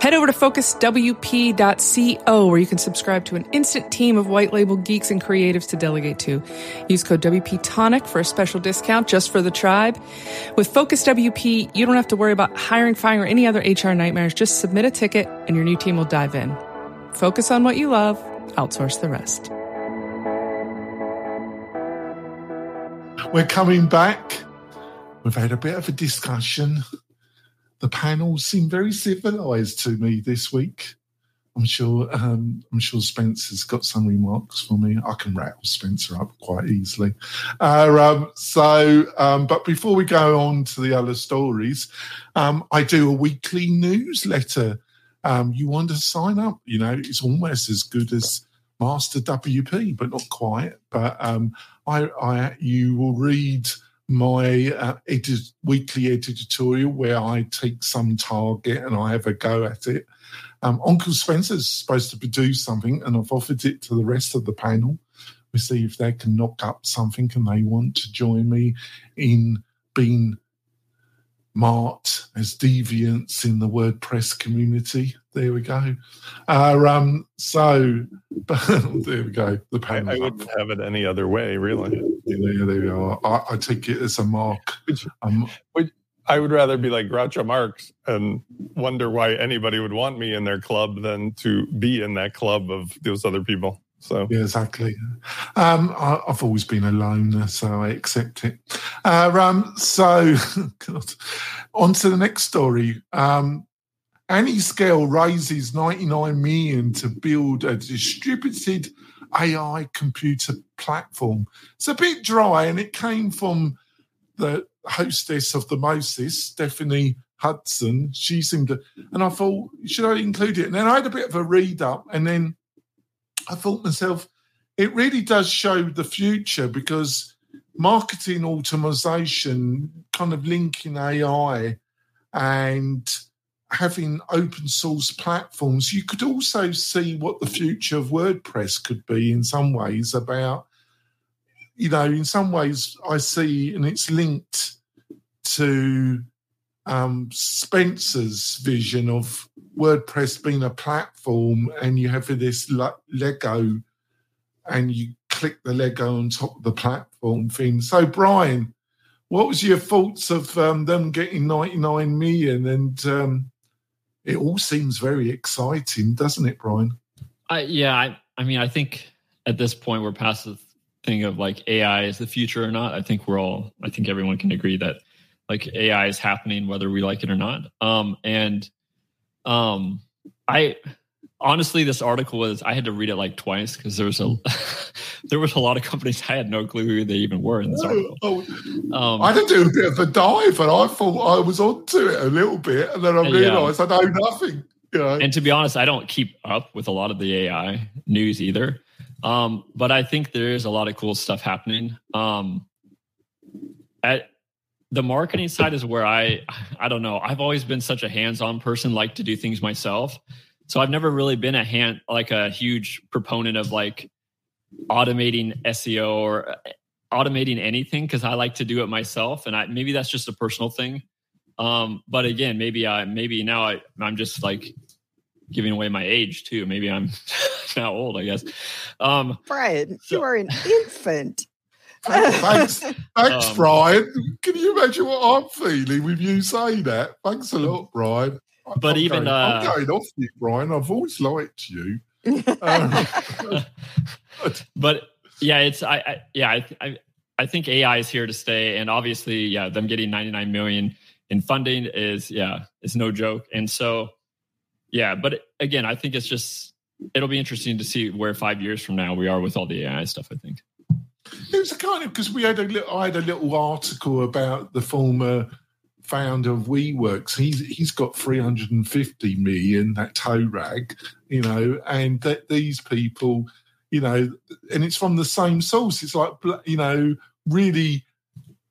Head over to focuswp.co where you can subscribe to an instant team of white label geeks and creatives to delegate to. Use code WP Tonic for a special discount just for the tribe. With Focus WP, you don't have to worry about hiring, firing, or any other HR nightmares. Just submit a ticket and your new team will dive in. Focus on what you love, outsource the rest. We're coming back. We've had a bit of a discussion. The panel seemed very civilized to me this week. I'm sure um, I'm sure Spencer's got some remarks for me. I can rattle Spencer up quite easily. Uh, um, so, um, but before we go on to the other stories, um, I do a weekly newsletter. Um, you want to sign up? You know, it's almost as good as Master WP, but not quite. But um, I, I, you will read my uh, edit- weekly editorial where I take some target and I have a go at it. Um, Uncle Spencer's supposed to produce something, and I've offered it to the rest of the panel. We see if they can knock up something and they want to join me in being marked as deviants in the WordPress community. There we go. Uh, um, so there we go. The I. I wouldn't have it any other way, really. There, there we are. I, I take it as a mark. Um, I would rather be like Groucho Marx and wonder why anybody would want me in their club than to be in that club of those other people. So Yeah, exactly. Um, I, I've always been a loner, so I accept it. Uh, um, so, God. on to the next story. Um, Anyscale raises 99 million to build a distributed AI computer platform. It's a bit dry, and it came from the hostess of the Moses, Stephanie Hudson. She seemed to, and I thought, should I include it? And then I had a bit of a read up, and then I thought myself, it really does show the future because marketing automation, kind of linking AI and having open source platforms, you could also see what the future of WordPress could be in some ways about, you know, in some ways I see, and it's linked to um, Spencer's vision of WordPress being a platform, and you have this Lego, and you click the Lego on top of the platform thing. So, Brian, what was your thoughts of um, them getting 99 million? And um, it all seems very exciting, doesn't it, Brian? I, yeah, I, I mean, I think at this point we're past the thing of like AI is the future or not. I think we're all, I think everyone can agree that like AI is happening whether we like it or not. Um, and um, I honestly, this article was I had to read it like twice because there was a there was a lot of companies I had no clue who they even were in this article. Oh, Um, I had to do a bit of a dive, and I thought I was onto it a little bit, and then I Yeah. realised I know nothing. You know? and to be honest, I don't keep up with a lot of the AI news either. Um, but I think there is a lot of cool stuff happening. Um, at the marketing side is where I, I don't know. I've always been such a hands-on person, like to do things myself. So I've never really been a hand, like a huge proponent of like automating SEO or uh, automating anything because I like to do it myself. And I maybe that's just a personal thing. Um, but again, maybe I maybe now I, I'm just like giving away my age too. Maybe I'm now old, I guess. Um, Brian, So- you are an infant. Thanks, thanks, Um, Brian. Can you imagine what I'm feeling with you saying that? Thanks a lot, Brian. I- But I'm even, going, I'm uh, going off you, Brian. I've always liked you. Um, but yeah, it's I, I yeah I, I I think AI is here to stay, and obviously, yeah, them getting 99 million in funding is yeah is no joke, and so yeah, but again, I think it's just it'll be interesting to see where five years from now we are with all the AI stuff. I think. It was a kind of because we had a little. I had a little article about the former founder of WeWorks. He's he's got three hundred and fifty million that toe rag, you know, and that these people, you know, and it's from the same source. It's like you know, really.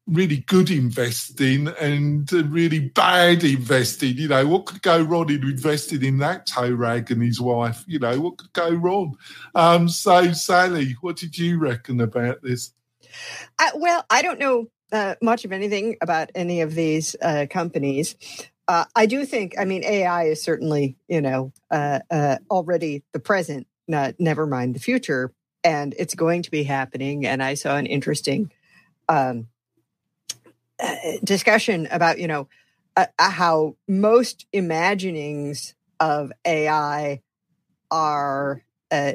Really good investing and uh, really bad investing. You know, what could go wrong in investing in that toe rag and his wife? You know, what could go wrong? Um, so, Sally, what did you reckon about this? Uh, well, I don't know uh, much of anything about any of these uh, companies. Uh, I do think, I mean, AI is certainly, you know, uh, uh, already the present, not, never mind the future, and it's going to be happening. And I saw an interesting um, uh, discussion about, you know, how most imaginings of AI are,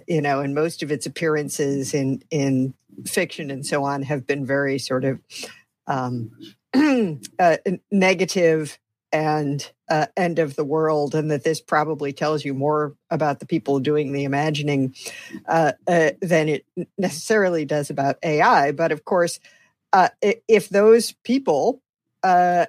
you know, and most of its appearances in in fiction and so on have been very sort of um, uh, negative and uh, end of the world, and that this probably tells you more about the people doing the imagining uh, uh, than it necessarily does about AI. But of course, uh, if those people uh,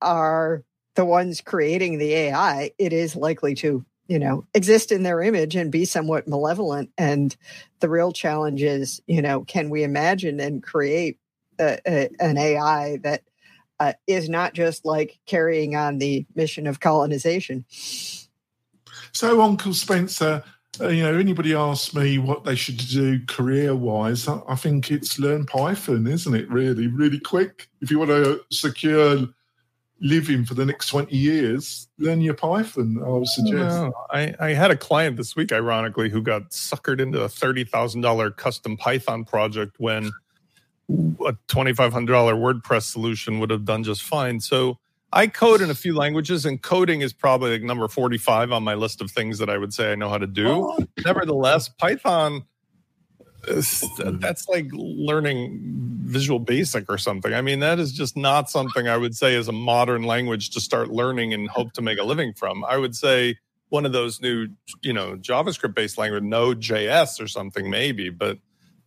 are the ones creating the AI, it is likely to you know exist in their image and be somewhat malevolent. And the real challenge is, you know, can we imagine and create a, a, an AI that uh, is not just like carrying on the mission of colonization. So, Uncle Spencer, uh, you know, anybody asks me what they should do career wise, I, I, think it's learn Python, isn't it? Really, really quick. If you want to secure living for the next 20 years, learn your Python, I would suggest. I, I had a client this week, ironically, who got suckered into a $30,000 custom Python project when a $2,500 WordPress solution would have done just fine. So I code in a few languages, and coding is probably like number 45 on my list of things that I would say I know how to do. Oh. Nevertheless, Python, uh, hmm. that's like learning Visual Basic or something. I mean, that is just not something I would say is a modern language to start learning and hope to make a living from. I would say one of those new, you know, JavaScript based language, Node.js or something, maybe, but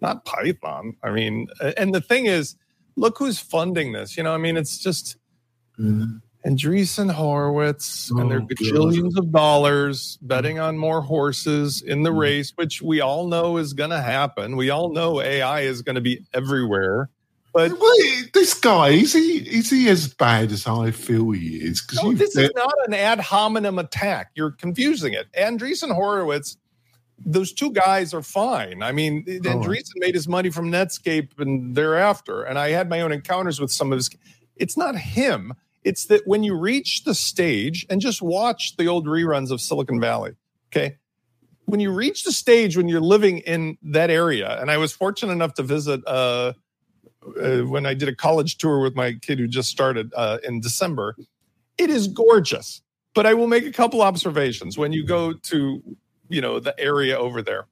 not Python. I mean, and the thing is, look who's funding this. You know, I mean, it's just mm. Andreessen Horowitz oh, and their gajillions God. of dollars betting on more horses in the mm. race, which we all know is going to happen. We all know AI is going to be everywhere. But Wait, this guy is he is he as bad as I feel he is? No, this is not an ad hominem attack. You're confusing it. Andreessen Horowitz those two guys are fine. I mean, oh. Andreessen made his money from Netscape and thereafter, and I had my own encounters with some of his. It's not him. It's that when you reach the stage and just watch the old reruns of Silicon Valley, okay? When you reach the stage when you're living in that area, and I was fortunate enough to visit uh, uh, when I did a college tour with my kid who just started uh, in December, it is gorgeous. But I will make a couple observations. When you go to you know the area over there.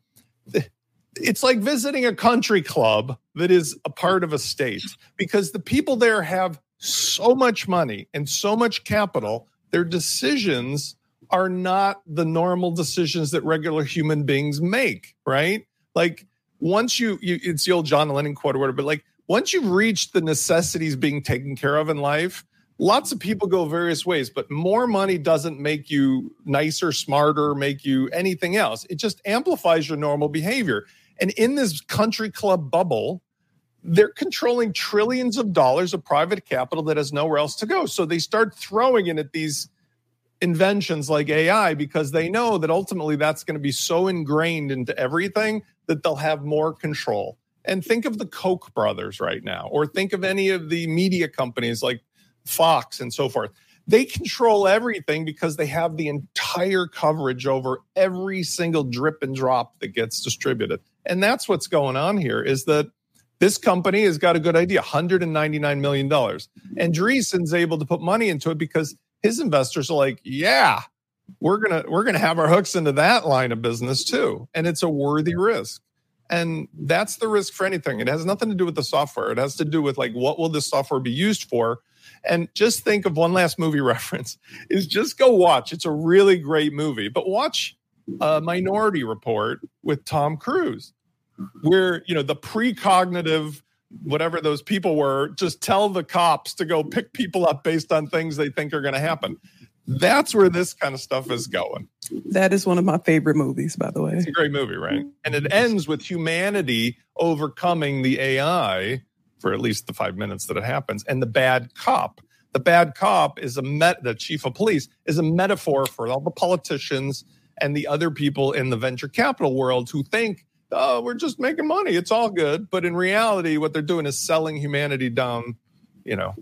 It's like visiting a country club that is a part of a state because the people there have so much money and so much capital their decisions are not the normal decisions that regular human beings make right? Like once you, you it's the old john lennon quote or whatever but like once you've reached the necessities being taken care of in life lots of people go various ways, but more money doesn't make you nicer, smarter, make you anything else. It just amplifies your normal behavior. And in this country club bubble, they're controlling trillions of dollars of private capital that has nowhere else to go. So they start throwing in at these inventions like AI because they know that ultimately that's going to be so ingrained into everything that they'll have more control. And think of the Koch brothers right now, or think of any of the media companies like Fox, and so forth. They control everything because they have the entire coverage over every single drip and drop that gets distributed. And that's what's going on here is that this company has got a good idea $199 million. And Andreessen's able to put money into it because his investors are like, yeah, we're gonna we're gonna have our hooks into that line of business too. And it's a worthy risk. And that's the risk for anything. It has nothing to do with the software. It has to do with like what will this software be used for and just think of one last movie reference is just go watch. It's a really great movie, but watch a Minority Report with Tom Cruise, where you know the precognitive whatever those people were just tell the cops to go pick people up based on things they think are going to happen. That's where this kind of stuff is going. That is one of my favorite movies, by the way. It's a great movie, right? And it ends with humanity overcoming the AI for at least the five minutes that it happens. And the bad cop, the bad cop is a met, the chief of police is a metaphor for all the politicians and the other people in the venture capital world who think oh, we're just making money. It's all good. But in reality, what they're doing is selling humanity down, you know,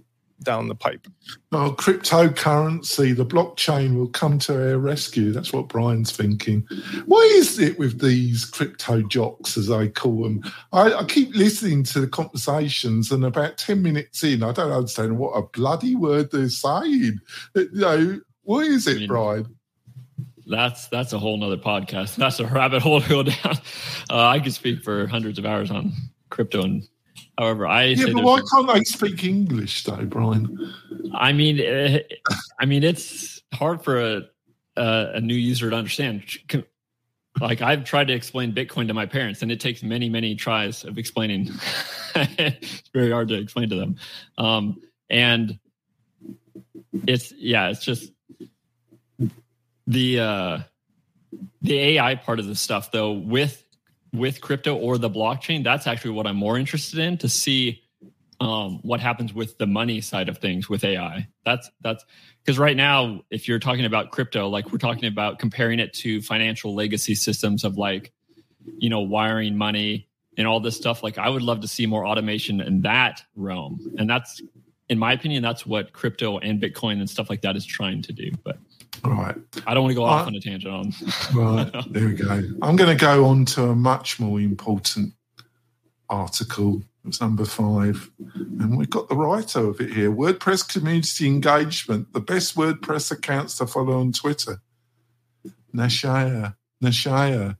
down the pipe. Oh, cryptocurrency, the blockchain will come to our rescue. That's what Brian's thinking. What is it with these crypto jocks, as I call them? I, I keep listening to the conversations, and about 10 minutes in, I don't understand what a bloody word they're saying. You know, what is it, I mean, Brian? That's that's a whole nother podcast. That's a rabbit hole to go down. Uh, I could speak for hundreds of hours on crypto and However, I Yeah, but why can't they speak English, though, Brian? I mean, eh, I mean, it's hard for a a, a new user to understand. Like I've tried to explain Bitcoin to my parents, and it takes many, many tries of explaining. it's very hard to explain to them, um, and it's yeah, it's just the uh, the AI part of the stuff though with with crypto or the blockchain. That's actually what I'm more interested in to see um, what happens with the money side of things with AI. That's that's because right now, if you're talking about crypto, like we're talking about comparing it to financial legacy systems of like, you know, wiring money and all this stuff. Like, I would love to see more automation in that realm, and that's, in my opinion, that's what crypto and Bitcoin and stuff like that is trying to do. But All right. I don't want to go off Uh, on a tangent on. Right, there we go. I'm going to go on to a much more important article. It's number five. And we've got the writer of it here WordPress community engagement, the best WordPress accounts to follow on Twitter. Naisha, Naisha.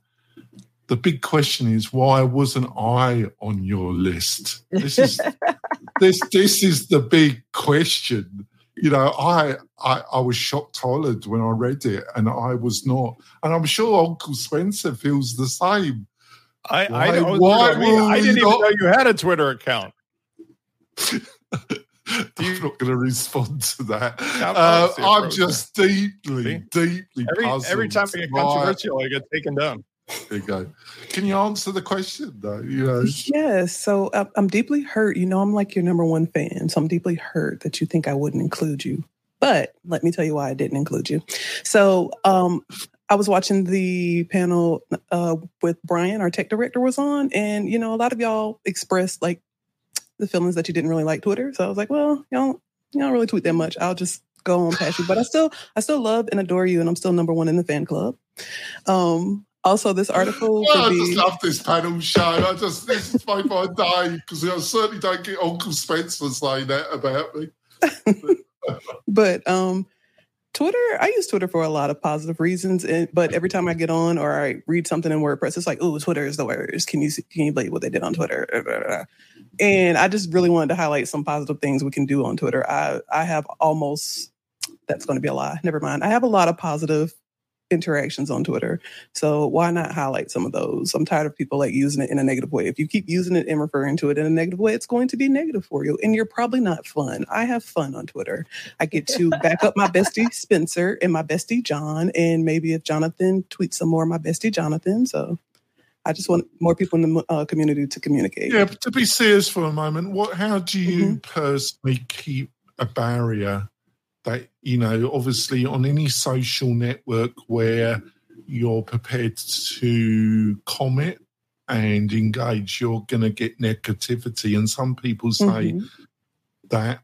The big question is why wasn't I on your list? This is this this is the big question. You know, I, I I was shocked hollered when I read it, and I was not. And I'm sure Uncle Spencer feels the same. I, Why- I, don't- why I, mean, I didn't even not- know you had a Twitter account. I'm not going to respond to that. I'm Uh, I'm just deeply, See? deeply Every puzzled. every time I get controversial, I get taken down. There you go. Can you answer the question though? You know, Yes. So I'm deeply hurt. You know, I'm like your number one fan. So I'm deeply hurt that you think I wouldn't include you. But let me tell you why I didn't include you. So um, I was watching the panel uh, with Brian, our tech director, was on, and you know, a lot of y'all expressed like the feelings that you didn't really like Twitter. So I was like, well, y'all, you don't really tweet that much. I'll just go on past you. But I still, I still love and adore you, and I'm still number one in the fan club. Um, also, this article Oh, I could just be. love this panel show. I just this is made my day because I certainly don't get Uncle Spencer saying that about me. but um Twitter, I use Twitter for a lot of positive reasons, and, but every time I get on or I read something in WordPress, it's like, "Oh, Twitter is the worst." Can you see- can you believe what they did on Twitter? And I just really wanted to highlight some positive things we can do on Twitter. I I have almost that's going to be a lie. Never mind. I have a lot of positive interactions on Twitter, so why not highlight some of those? I'm tired of people like using it in a negative way. If you keep using it and referring to it in a negative way, it's going to be negative for you, and you're probably not fun. I have fun on Twitter. I get to back up my bestie Spencer and my bestie John, and maybe if Jonathan tweets some more, my bestie Jonathan. So I just want more people in the uh, community to communicate. Yeah, but to be serious for a moment, what? How do you Mm-hmm. personally keep a barrier that you know, obviously, on any social network where you're prepared to comment and engage, you're going to get negativity, and some people say Mhm. that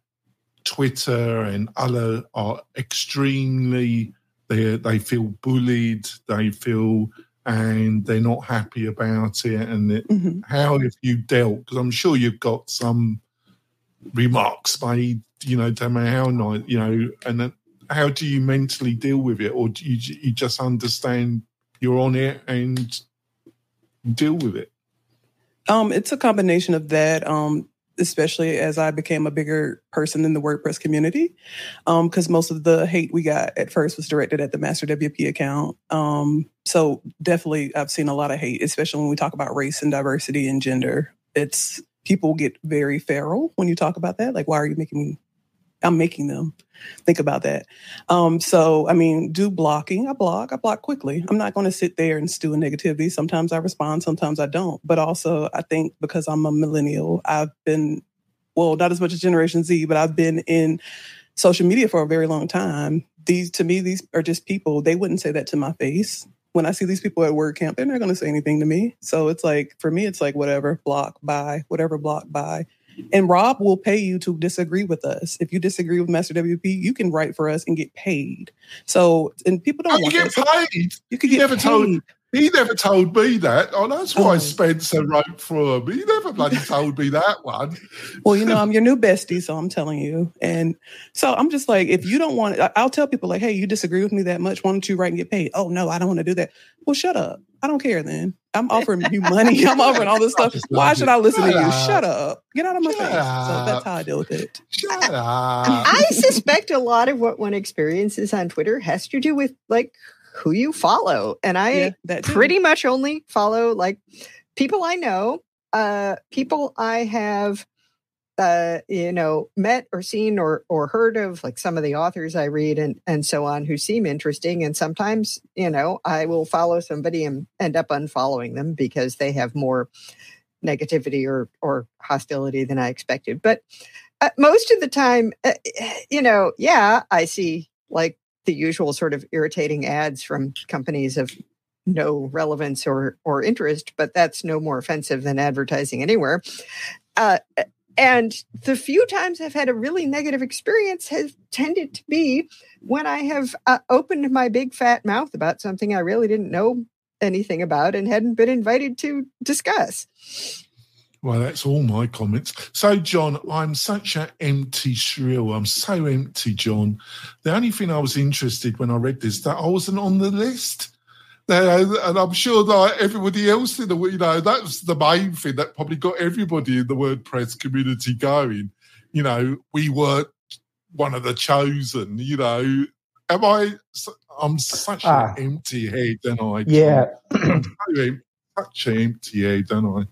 Twitter and other are extremely they they feel bullied, they feel and they're not happy about it. And it, Mhm. how have you dealt? Because I'm sure you've got some remarks made, you know, to me how you know, and then how do you mentally deal with it, or do you, you just understand you're on it and deal with it? Um, it's a combination of that. Um, especially as I became a bigger person in the WordPress community, because most of the hate we got at first was directed at the Master WP account. Um, so definitely, I've seen a lot of hate, especially when we talk about race and diversity and gender. It's people get very feral when you talk about that. Like, why are you making me? I'm making them think about that. Um, so, I mean, do blocking. I block. I block quickly. I'm not going to sit there and stew in negativity. Sometimes I respond, sometimes I don't. But also, I think because I'm a millennial, I've been, well, not as much as Generation Z, but I've been in social media for a very long time. These, to me, these are just people. They wouldn't say that to my face. when I see these people at WordCamp, they're not going to say anything to me. So it's like, for me, it's like, whatever, block, buy, whatever, block, buy. And Rob will pay you to disagree with us. If you disagree with Master WP, you can write for us and get paid. So, and people don't want get paid. You could He get never paid. told he never told me that. Oh, that's why Oh. Spencer wrote for him. He never bloody told me that one. Well, you know, I'm your new bestie, so I'm telling you. And so I'm just like, if you don't want, I'll tell people like, hey, you disagree with me that much. Why don't you write and get paid? Oh no, I don't want to do that. Well, shut up. I don't care. Then I'm offering you money. I'm offering all this stuff. Why should. I listen to you? up. Shut up. Get out of my Shut face. So that's how I deal with it. Shut up. I suspect a lot of what one experiences on Twitter has to do with like who you follow. And I Yeah, pretty much only follow like people I know, uh, people I have uh, you know, met or seen or or heard of, like some of the authors I read and and so on, who seem interesting. And sometimes, you know, I will follow somebody and end up unfollowing them because they have more negativity or or hostility than I expected. But uh, most of the time, uh, you know, yeah, I see like the usual sort of irritating ads from companies of no relevance or or interest, but that's no more offensive than advertising anywhere. Uh, and the few times I've had a really negative experience has tended to be when I have uh, opened my big fat mouth about something I really didn't know anything about and hadn't been invited to discuss. Well, that's all my comments. So, John, I'm such an empty shrill. I'm so empty, John. The only thing I was interested when I read this that I wasn't on the list. And I'm sure that everybody else in the you know that was the main thing that probably got everybody in the WordPress community going. You know, we weren't one of the chosen. You know, am I? I'm such Ah. an empty head, and I Yeah. I'm so em- such an empty head, don't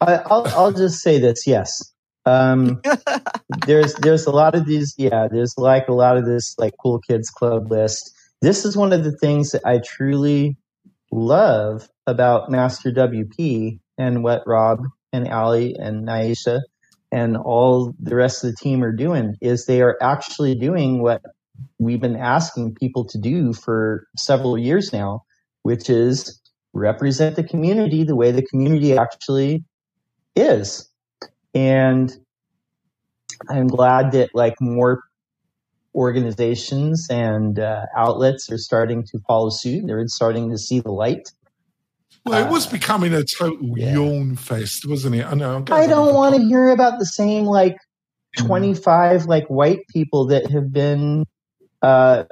I? I, I'll I'll just say this. Yes, um, there's there's a lot of these. Yeah, there's like a lot of this like cool kids club list. This is one of the things that I truly love about Master WP and what Rob and Ali and Naisha and all the rest of the team are doing is they are actually doing what we've been asking people to do for several years now, which is represent the community the way the community actually is. And I'm glad that like more organizations and uh, outlets are starting to follow suit. They're starting to see the light. Well, it was Uh, becoming a total yeah. yawn fest, wasn't it? I know. I'm going I don't want to hear about the same like Mm. 25 like white people that have been uh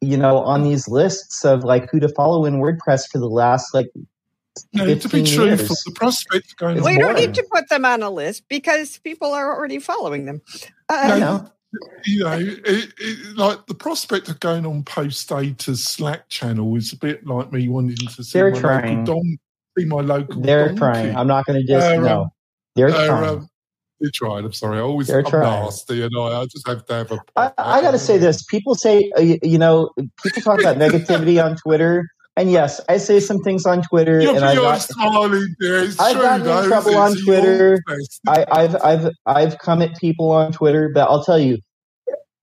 you know on these lists of like who to follow in WordPress for the last like No, to be 15 truthful, the prospect going It's well, you don't need to put them on a list because people are already following them. I Uh, know. You know, it, it, like the prospect of going on Post Status's Slack channel is a bit like me wanting to see They're my trying. local see my local. They're donkey. trying. I'm not going to just Uh, no. um, They're Uh, trying. um, they're trying. I'm sorry. I always They're I'm trying. nasty, and I, I just have to have a. I, I got to say this. People say, uh, you know, people talk about negativity on Twitter. And yes, I say some things on Twitter. You're, and I you're got. It's I've true, gotten in though. trouble on It's a yawn Twitter. I, I've I've I've come at people on Twitter, but I'll tell you,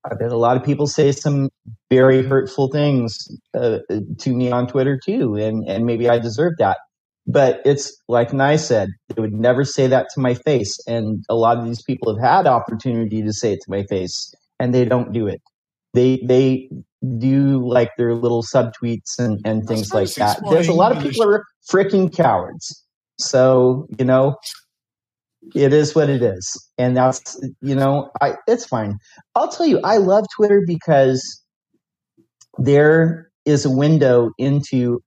I've had a lot of people say some very hurtful things uh, to me on Twitter too, and and maybe I deserve that. But it's like Nye said, they would never say that to my face, and a lot of these people have had opportunity to say it to my face, and they don't do it. They they do like their little subtweets and and things like that. There's a lot of people are freaking cowards. So you know, it is what it is and that's you know i it's fine i'll tell you i love twitter because there is a window into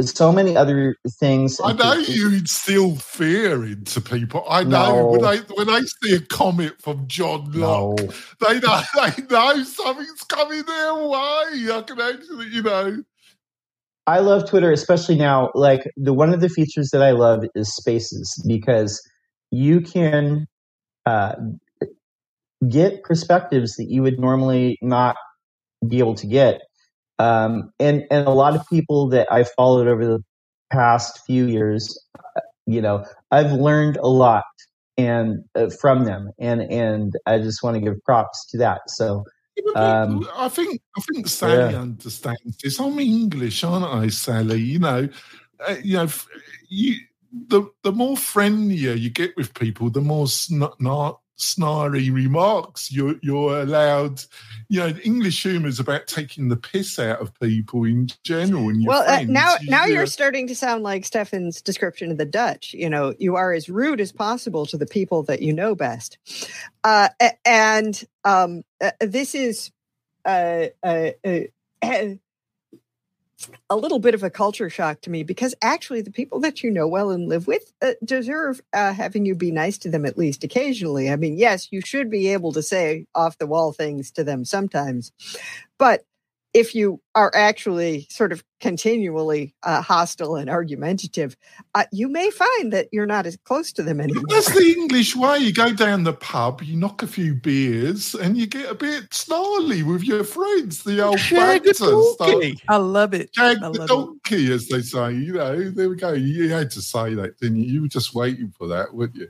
so many other things I know you instill fear into people. I know No. when they when they see a comment from John Locke, no they know they know something's coming their way. I can actually, you know, i love twitter especially now like the one of the features that i love is spaces because you can uh, get perspectives that you would normally not be able to get um, and and a lot of people that I followed over the past few years, you know, I've learned a lot and uh, from them, and and I just want to give props to that. So Um, I think I think Sally Yeah. understands this. I'm English, aren't I, Sally? You know, uh, you know, you the the more friendlier you get with people, the more sn- not snarly remarks you're you're allowed. You know, English humour is about taking the piss out of people in general. And well, uh, now You- now you're starting to sound like Stefan's description of the Dutch. You know, you are as rude as possible to the people that you know best, uh, and um, uh, this is uh, uh, uh, a little bit of a culture shock to me because actually the people that you know well and live with uh, deserve uh, having you be nice to them at least occasionally. I mean, yes, you should be able to say off the wall things to them sometimes, but if you are actually sort of continually uh, hostile and argumentative, uh, you may find that you're not as close to them anymore. That's the English way. You go down the pub, you knock a few beers, and you get a bit snarly with your friends. The old Shag banter a stuff. donkey. I love it. Shag I the love it. donkey, as they say. You know, there we go. You had to say that, didn't you? You were just waiting for that, weren't you?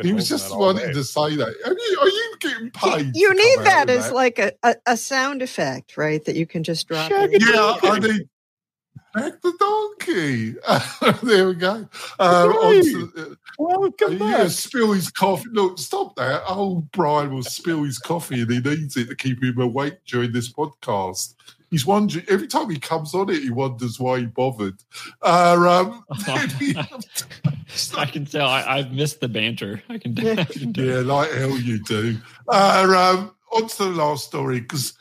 He was just wanting day. to say that. Are you, are you getting paid? You to need come out that as like a, a, a sound effect, right? That you can just drop. Shag in. a Yeah, I donkey. need. Back the donkey. there we go. Um, Right. on to- Welcome yeah, back. spill his coffee. Look, stop that. Old Brian will spill his coffee and he needs it to keep him awake during this podcast. He's wondering every time he comes on it, he wonders why he bothered. Uh, um, I can tell. I, I've missed the banter. I can. I can tell. yeah, like hell you do. Uh, um, on to the last story because,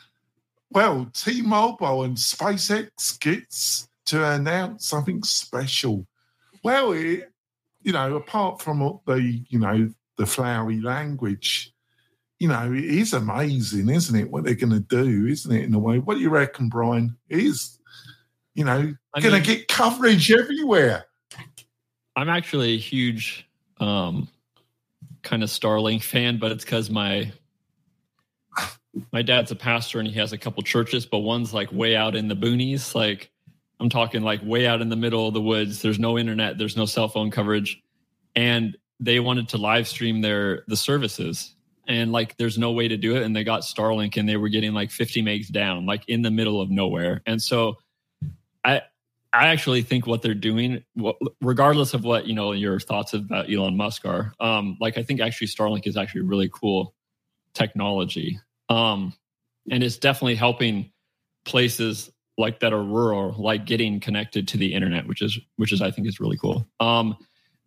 well, T-Mobile and SpaceX gets to announce something special. Well, it, you know, apart from all the, you know, the flowery language, you know, it is amazing, isn't it? What they're going to do, isn't it? In a way, what do you reckon, Brian? It is, you know, going to get coverage everywhere. I'm actually a huge um, kind of Starlink fan, but it's because my my dad's a pastor and he has a couple churches, but one's like way out in the boonies. Like I'm talking like way out in the middle of the woods. There's no internet, there's no cell phone coverage, and they wanted to live stream their the services. And like, there's no way to do it. And they got Starlink, and they were getting like 50 megs down, like in the middle of nowhere. And so, I I actually think what they're doing, regardless of what you know your thoughts about Elon Musk are, um, like I think actually Starlink is actually really cool technology, um, and it's definitely helping places like that are rural, like getting connected to the internet, which is which is I think is really cool. Um,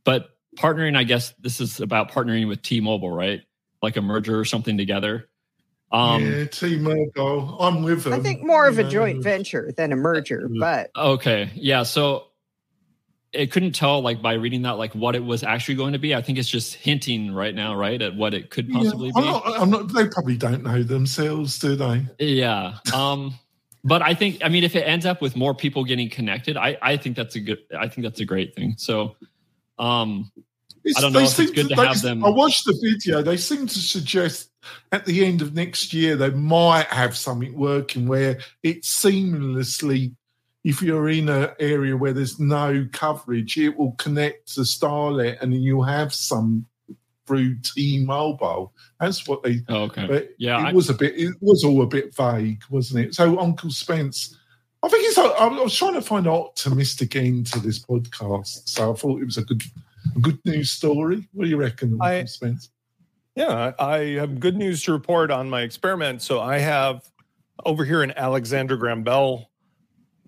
but partnering, I guess this is about partnering with T-Mobile, right? Like a merger or something together. Um, yeah, T-Mobile. I'm with them. I think more of you a joint venture than a merger, but Okay. Yeah. So it couldn't tell like by reading that like what it was actually going to be. I think it's just hinting right now, right, at what it could possibly yeah, I'm be. not, I'm not, they probably don't know themselves, do they? Yeah. Um but I think I mean if it ends up with more people getting connected, I I think that's a good I think that's a great thing. So um It's- I don't know if it's good to they- have them- I watched the video. They seem to suggest at the end of next year they might have something working where it seamlessly, if you're in an area where there's no coverage, it will connect to Starlink and you'll have some through T-Mobile. That's what they. oh, okay. But Yeah, it I- was a bit. It was all a bit vague, wasn't it? So Uncle Spence. I think it's. I I was trying to find an optimistic end to this podcast, so I thought it was a good, a good news story. What do you reckon, Uncle I- Spence? Yeah, I have good news to report on my experiment. So I have over here in Alexander Graham Bell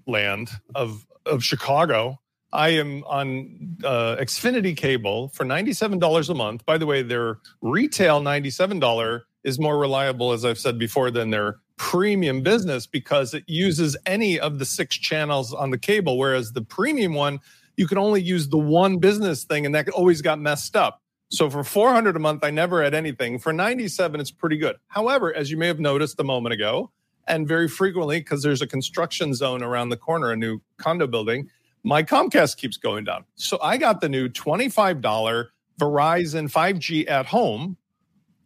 land of of Chicago. I am on uh, Xfinity cable for ninety seven dollars a month. By the way, their retail ninety seven dollar is more reliable, as I've said before, than their premium business because it uses any of the six channels on the cable, whereas the premium one you can only use the one business thing, and that always got messed up. So for 400 a month, I never had anything. For 97, it's pretty good. However, as you may have noticed a moment ago, and very frequently, because there's a construction zone around the corner, a new condo building, my Comcast keeps going down. So I got the new $25 Verizon 5G at home,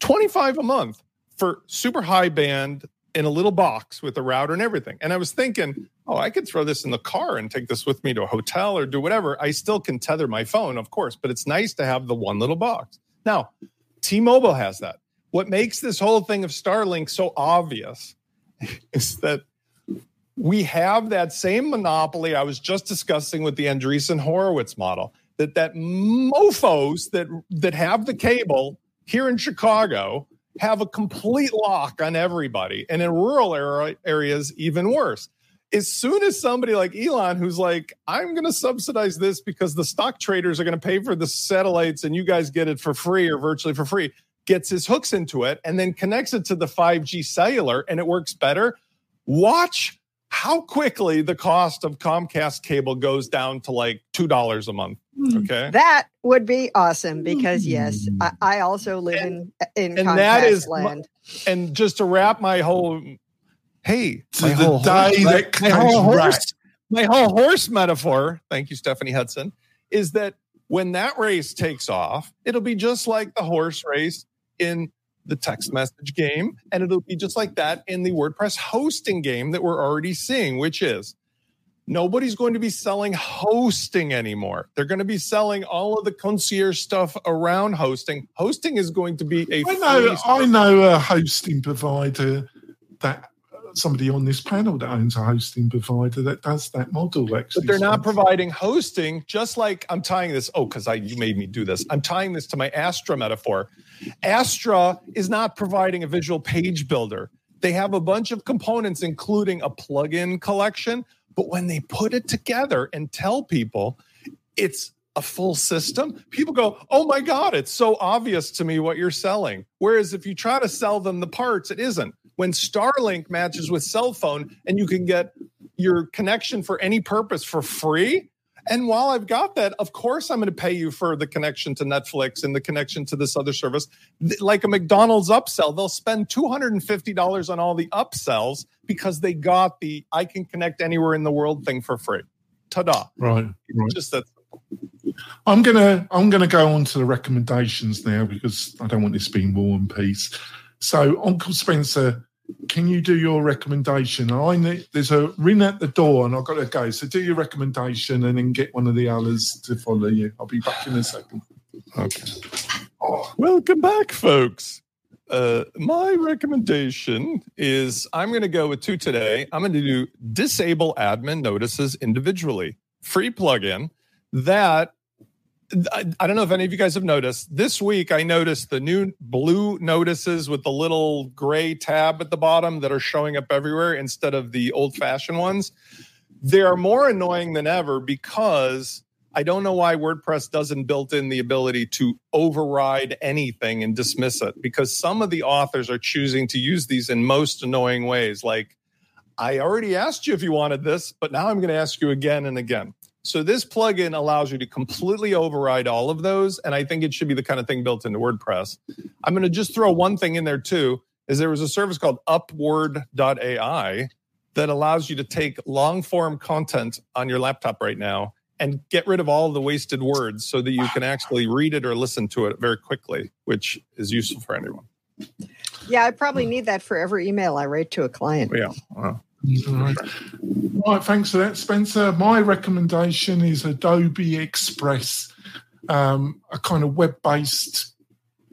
25 a month for super high band in a little box with a router and everything. And I was thinking, oh, I could throw this in the car and take this with me to a hotel or do whatever. I still can tether my phone, of course, but it's nice to have the one little box. Now, T Mobile has that. what makes this whole thing of Starlink so obvious is that we have that same monopoly I was just discussing with the Andreessen Horowitz model that that mofos that that have the cable here in Chicago have a complete lock on everybody and in rural area, areas even worse. As soon as somebody like Elon, who's like, I'm going to subsidize this because the stock traders are going to pay for the satellites and you guys get it for free or virtually for free, gets his hooks into it and then connects it to the 5G cellular and it works better. Watch how quickly the cost of Comcast cable goes down to like $2 a month. Hmm. Okay. That would be awesome because yes, I, I also live And- in in and Comcast that is my- land. And just to wrap my whole, hey, my the whole day horse, that my whole horse, my whole horse metaphor. Thank you, Stephanie Hudson. Is that when that race takes off, it'll be just like the horse race in the text message game, and it'll be just like that in the WordPress hosting game that we're already seeing, which is nobody's going to be selling hosting anymore. They're going to be selling all of the concierge stuff around hosting. Hosting is going to be a I know, I know a hosting provider that somebody on this panel that owns a hosting provider that does that model. Actually, but they're not providing hosting just like i'm tying this oh because i you made me do this. I'm tying this to my astra metaphor. Astra is not providing a visual page builder. They have a bunch of components including a plugin collection but when they put it together and tell people it's a full system. People go oh my god it's so obvious to me what you're selling. Whereas if you try to sell them the parts it isn't when starlink matches with cell phone and you can get your connection for any purpose for free. And while I've got that, of course, I'm going to pay you for the connection to Netflix and the connection to this other service. Like a McDonald's upsell, they'll spend $250 on all the upsells because they got the I can connect anywhere in the world thing for free. Ta da. right. right. Just that. I'm gonna I'm gonna go on to the recommendations now because I don't want this being war and peace. So, Uncle Spencer, can you do your recommendation? I need, there's a ring at the door and I've got to go. So, do your recommendation and then get one of the others to follow you. I'll be back in a second. Okay. Welcome back, folks. Uh, my recommendation is I'm going to go with two today. I'm going to do disable admin notices individually. Free plugin that I, I don't know if any of you guys have noticed. This week, I noticed the new blue notices with the little gray tab at the bottom that are showing up everywhere instead of the old fashioned ones. They are more annoying than ever because I don't know why WordPress doesn't built in the ability to override anything and dismiss it because some of the authors are choosing to use these in most annoying ways. Like, I already asked you if you wanted this, but now I'm going to ask you again and again. So this plugin allows you to completely override all of those, and I think it should be the kind of thing built into WordPress. I'm going to just throw one thing in there too. Is there was a service called Upword.ai that allows you to take long form content on your laptop right now and get rid of all the wasted words so that you can actually read it or listen to it very quickly, which is useful for anyone. Yeah, I probably need that for every email I write to a client. Yeah. Wow. Right. right, thanks for that, Spencer. My recommendation is Adobe Express, um, a kind of web based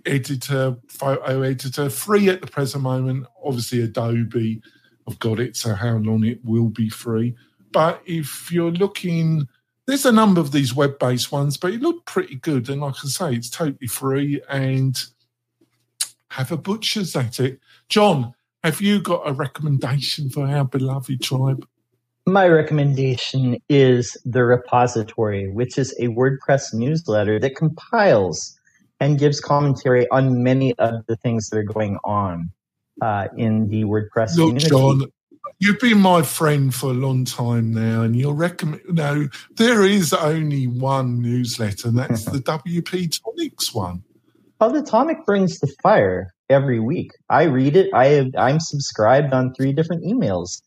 editor, photo editor, free at the present moment. Obviously, Adobe, I've got it, so how long it will be free. But if you're looking, there's a number of these web based ones, but it looked pretty good. And like I say, it's totally free and have a butcher's at it. John, have you got a recommendation for our beloved tribe? My recommendation is the repository, which is a WordPress newsletter that compiles and gives commentary on many of the things that are going on uh, in the WordPress Look, community. John, you've been my friend for a long time now, and you're recommend. No, there is only one newsletter, and that's the WP Tonics one. The brings the fire every week. I read it. I have, I'm subscribed on three different emails,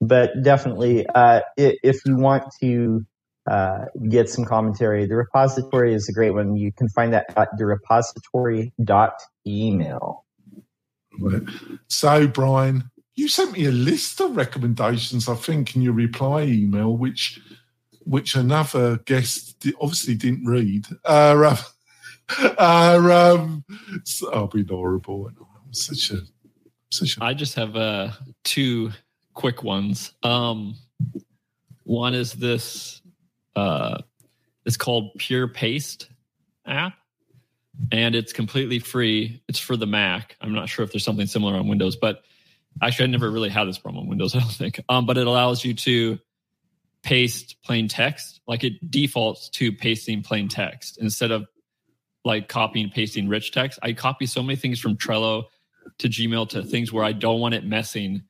but definitely, uh, if you want to uh, get some commentary, the repository is a great one. You can find that at the repository.email. Right. So, Brian, you sent me a list of recommendations, I think, in your reply email, which which another guest obviously didn't read. Uh, uh, um, so I'll be horrible. such a such a I just have uh, two quick ones. Um, one is this. Uh, it's called Pure Paste app, and it's completely free. It's for the Mac. I'm not sure if there's something similar on Windows, but actually, I never really had this problem on Windows. I don't think. Um, but it allows you to paste plain text. Like it defaults to pasting plain text instead of like copying and pasting rich text. I copy so many things from Trello to Gmail to things where I don't want it messing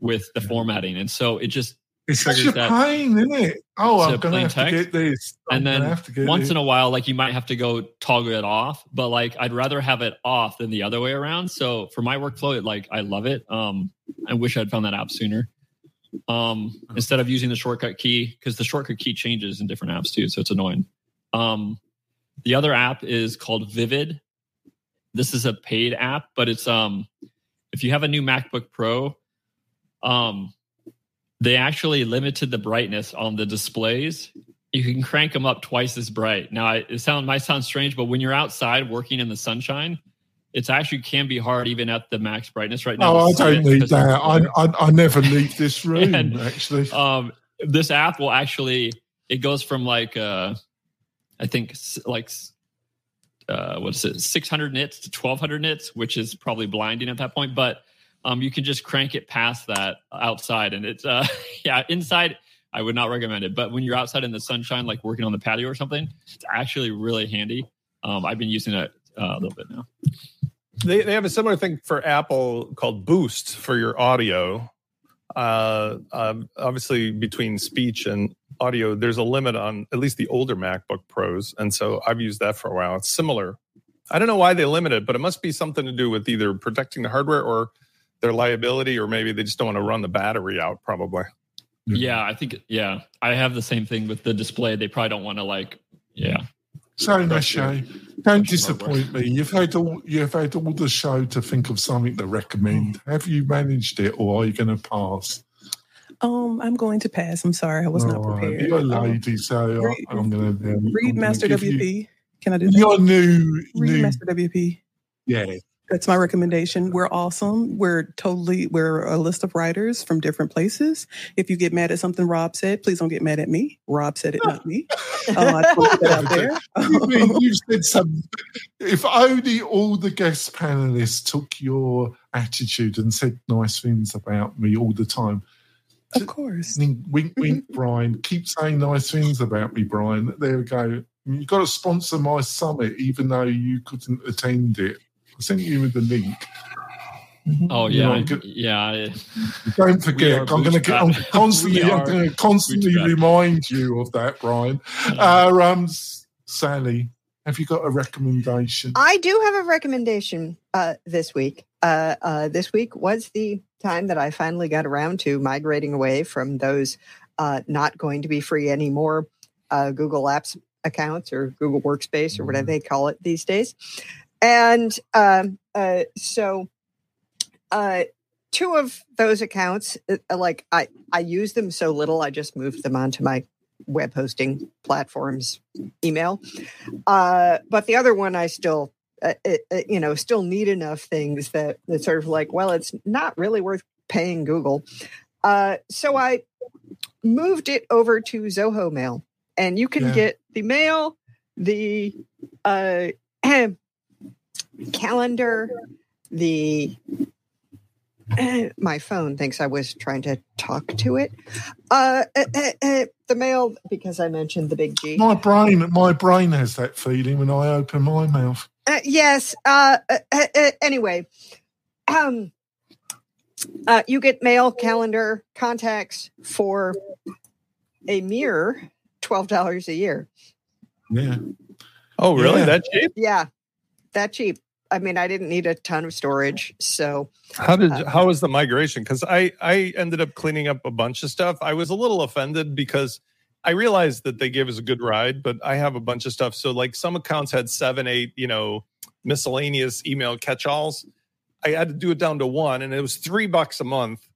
with the formatting, and so it just it's such a that pain, isn't it? Oh, I'm gonna have to get this. I'm and then have to get once in a while like you might have to go toggle it off but like i'd rather have it off than the other way around. So for my workflow it like i love it. Um i wish i'd found that app sooner. Um instead of using the shortcut key because the shortcut key changes in different apps too so it's annoying. Um the other app is called vivid this is a paid app but it's um if you have a new macbook pro um they actually limited the brightness on the displays you can crank them up twice as bright. Now, I- it sound might sound strange, but when you're outside working in the sunshine, it's actually can be hard even at the max brightness right now. Oh, I don't need that. I, I I never leave this room. And, actually, um, this app will actually it goes from like uh, I think like uh, what is it, 600 nits to 1200 nits, which is probably blinding at that point. But um, you can just crank it past that outside, and it's uh, yeah, inside. I would not recommend it, but when you're outside in the sunshine, like working on the patio or something, it's actually really handy. Um, I've been using it uh, a little bit now. They, they have a similar thing for Apple called Boost for your audio. Uh, um, obviously, between speech and audio, there's a limit on at least the older MacBook Pros, and so I've used that for a while. It's similar. I don't know why they limit it, but it must be something to do with either protecting the hardware or their liability, or maybe they just don't want to run the battery out. Probably. Mm-hmm. Yeah, I think yeah, I have the same thing with the display. They probably don't want to like yeah. so Nashay, don't disappoint me. You've had all you've had all the show to think of something to recommend. Mm-hmm. Have you managed it, or are you going to pass? Um, I'm going to pass. I'm sorry, I was not All right, prepared. You're a Um, lady, so read- I'm going to read Master WP. Can I do that? Your new, Read new, Master WP. yeah. That's my recommendation. We're awesome. We're totally we're a list of writers from different places. If you get mad at something Rob said, please don't get mad at me. Rob said it, not me. Uh, I just want put that out there. you mean you said some? If only all the guest panelists took your attitude and said nice things about me all the time. Of course. Wink, wink, wink, Brian. Keep saying nice things about me, Brian. There we go. You've got to sponsor my summit, even though you couldn't attend it. I sent you the link. Oh You yeah, know, I- good- yeah. Don't forget. I'm going to get. I'm constantly. I'm going to constantly remind you of that, Brian. Uh, um, Sally, have you got a recommendation? I do have a recommendation uh, this week. Uh, uh, this week was the time that I finally got around to migrating away from those uh, not going to be free anymore uh, Google Apps accounts or Google Workspace or whatever they call it these days. And um, uh, so, uh, two of those accounts, like I, I use them so little, I just moved them onto my web hosting platforms email. Uh, but the other one, I still, uh, it, it, you know, still need enough things that that sort of like, well, it's not really worth paying Google. Uh, so I moved it over to Zoho Mail, and you can Yeah. get the mail, the uh, calendar, the my phone thinks I was trying to talk to it. Uh, uh, uh, uh, the mail because I mentioned the big G. My brain, my brain has that feeling when I open my mouth. Uh, yes. Uh, uh, uh, uh, anyway, um, uh, you get mail, calendar, contacts for a mere twelve dollars a year. Yeah. Oh, really? Yeah. That cheap? Yeah, that cheap. I mean, I didn't need a ton of storage, so How did Uh, how was the migration? Because I I ended up cleaning up a bunch of stuff. I was a little offended because I realized that they gave us a good ride, but I have a bunch of stuff. So like some accounts had seven, eight, you know, miscellaneous email catch-alls. I had to do it down to one, and it was three bucks a month.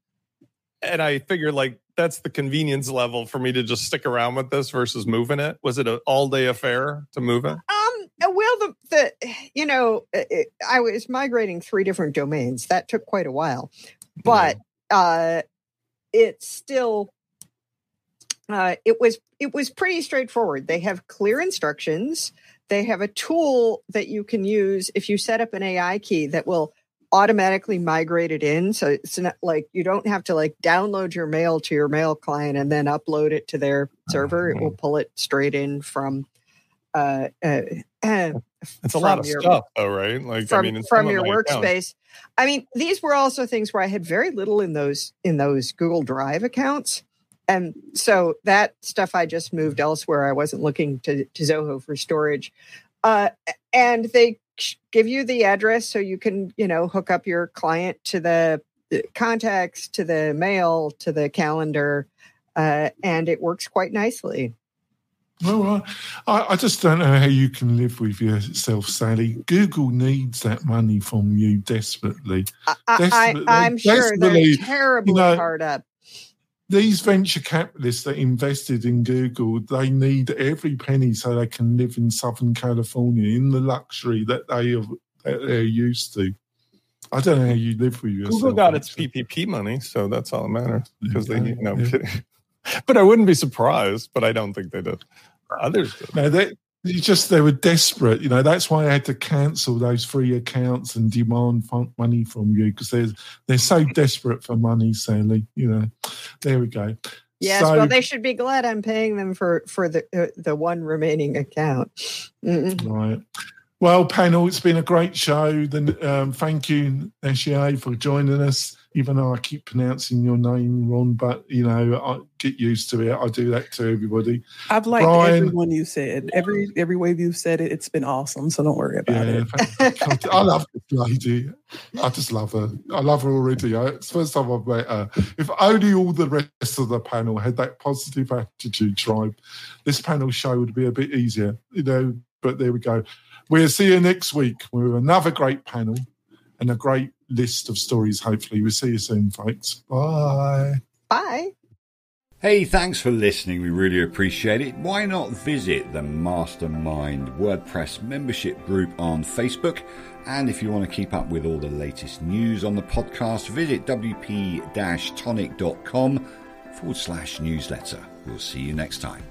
And I figured like that's the convenience level for me to just stick around with this versus moving it. Was it an all-day affair to move it? Um. Well, Um, the you know, it, I was migrating three different domains. That took quite a while, but uh, it's still uh, it was it was pretty straightforward. They have clear instructions. They have a tool that you can use if you set up an AI key that will automatically migrate it in. So it's not like you don't have to like download your mail to your mail client and then upload it to their server. It will pull it straight in from. Uh, uh, it's a lot of your, stuff, though, right? Like from, I mean, from your workspace. accounts- I mean, these were also things where I had very little in those in those Google Drive accounts. And so that stuff I just moved elsewhere. I wasn't looking to, to Zoho for storage. Uh, and they give you the address so you can, you know, hook up your client to the contacts, to the mail, to the calendar. Uh, and it works quite nicely. Well, I, I just don't know how you can live with yourself, Sally. Google needs that money from you desperately. I, I'm sure they're terribly you know, hard up. These venture capitalists that invested in Google, they need every penny so they can live in Southern California in the luxury that they are that they're used to. I don't know how you live with yourself. Google got its. PPP money, so that's all that matters. Because they, you know, yeah. kidding. But I wouldn't be surprised. But I don't think they did. Others did. No, they it's just they were desperate. You know, that's why I had to cancel those free accounts and demand money from you because they're they're so desperate for money, Sally. You know, there we go. Yes, So- well, they should be glad I'm paying them for for the uh, the one remaining account. Mm-mm. Right. Well, panel, it's been a great show. Then, um, thank you, Eshier, for joining us. Even though I keep pronouncing your name wrong, but you know, I get used to it. I do that to everybody. I've liked Brian- everyone you said. Every every way you've said it, it's been awesome. So don't worry about Yeah, it. I love this lady. I just love her. I love her already. It's the first time I've met her. If only all the rest of the panel had that positive attitude, tribe, this panel show would be a bit easier, you know. But there we go. We'll see you next week with another great panel and a great list of stories. Hopefully, we'll see you soon, folks. Bye. Bye. Hey, thanks for listening. We really appreciate it. Why not visit the Mastermind WordPress membership group on Facebook? And if you want to keep up with all the latest news on the podcast, visit wp tonic.com forward slash newsletter. We'll see you next time.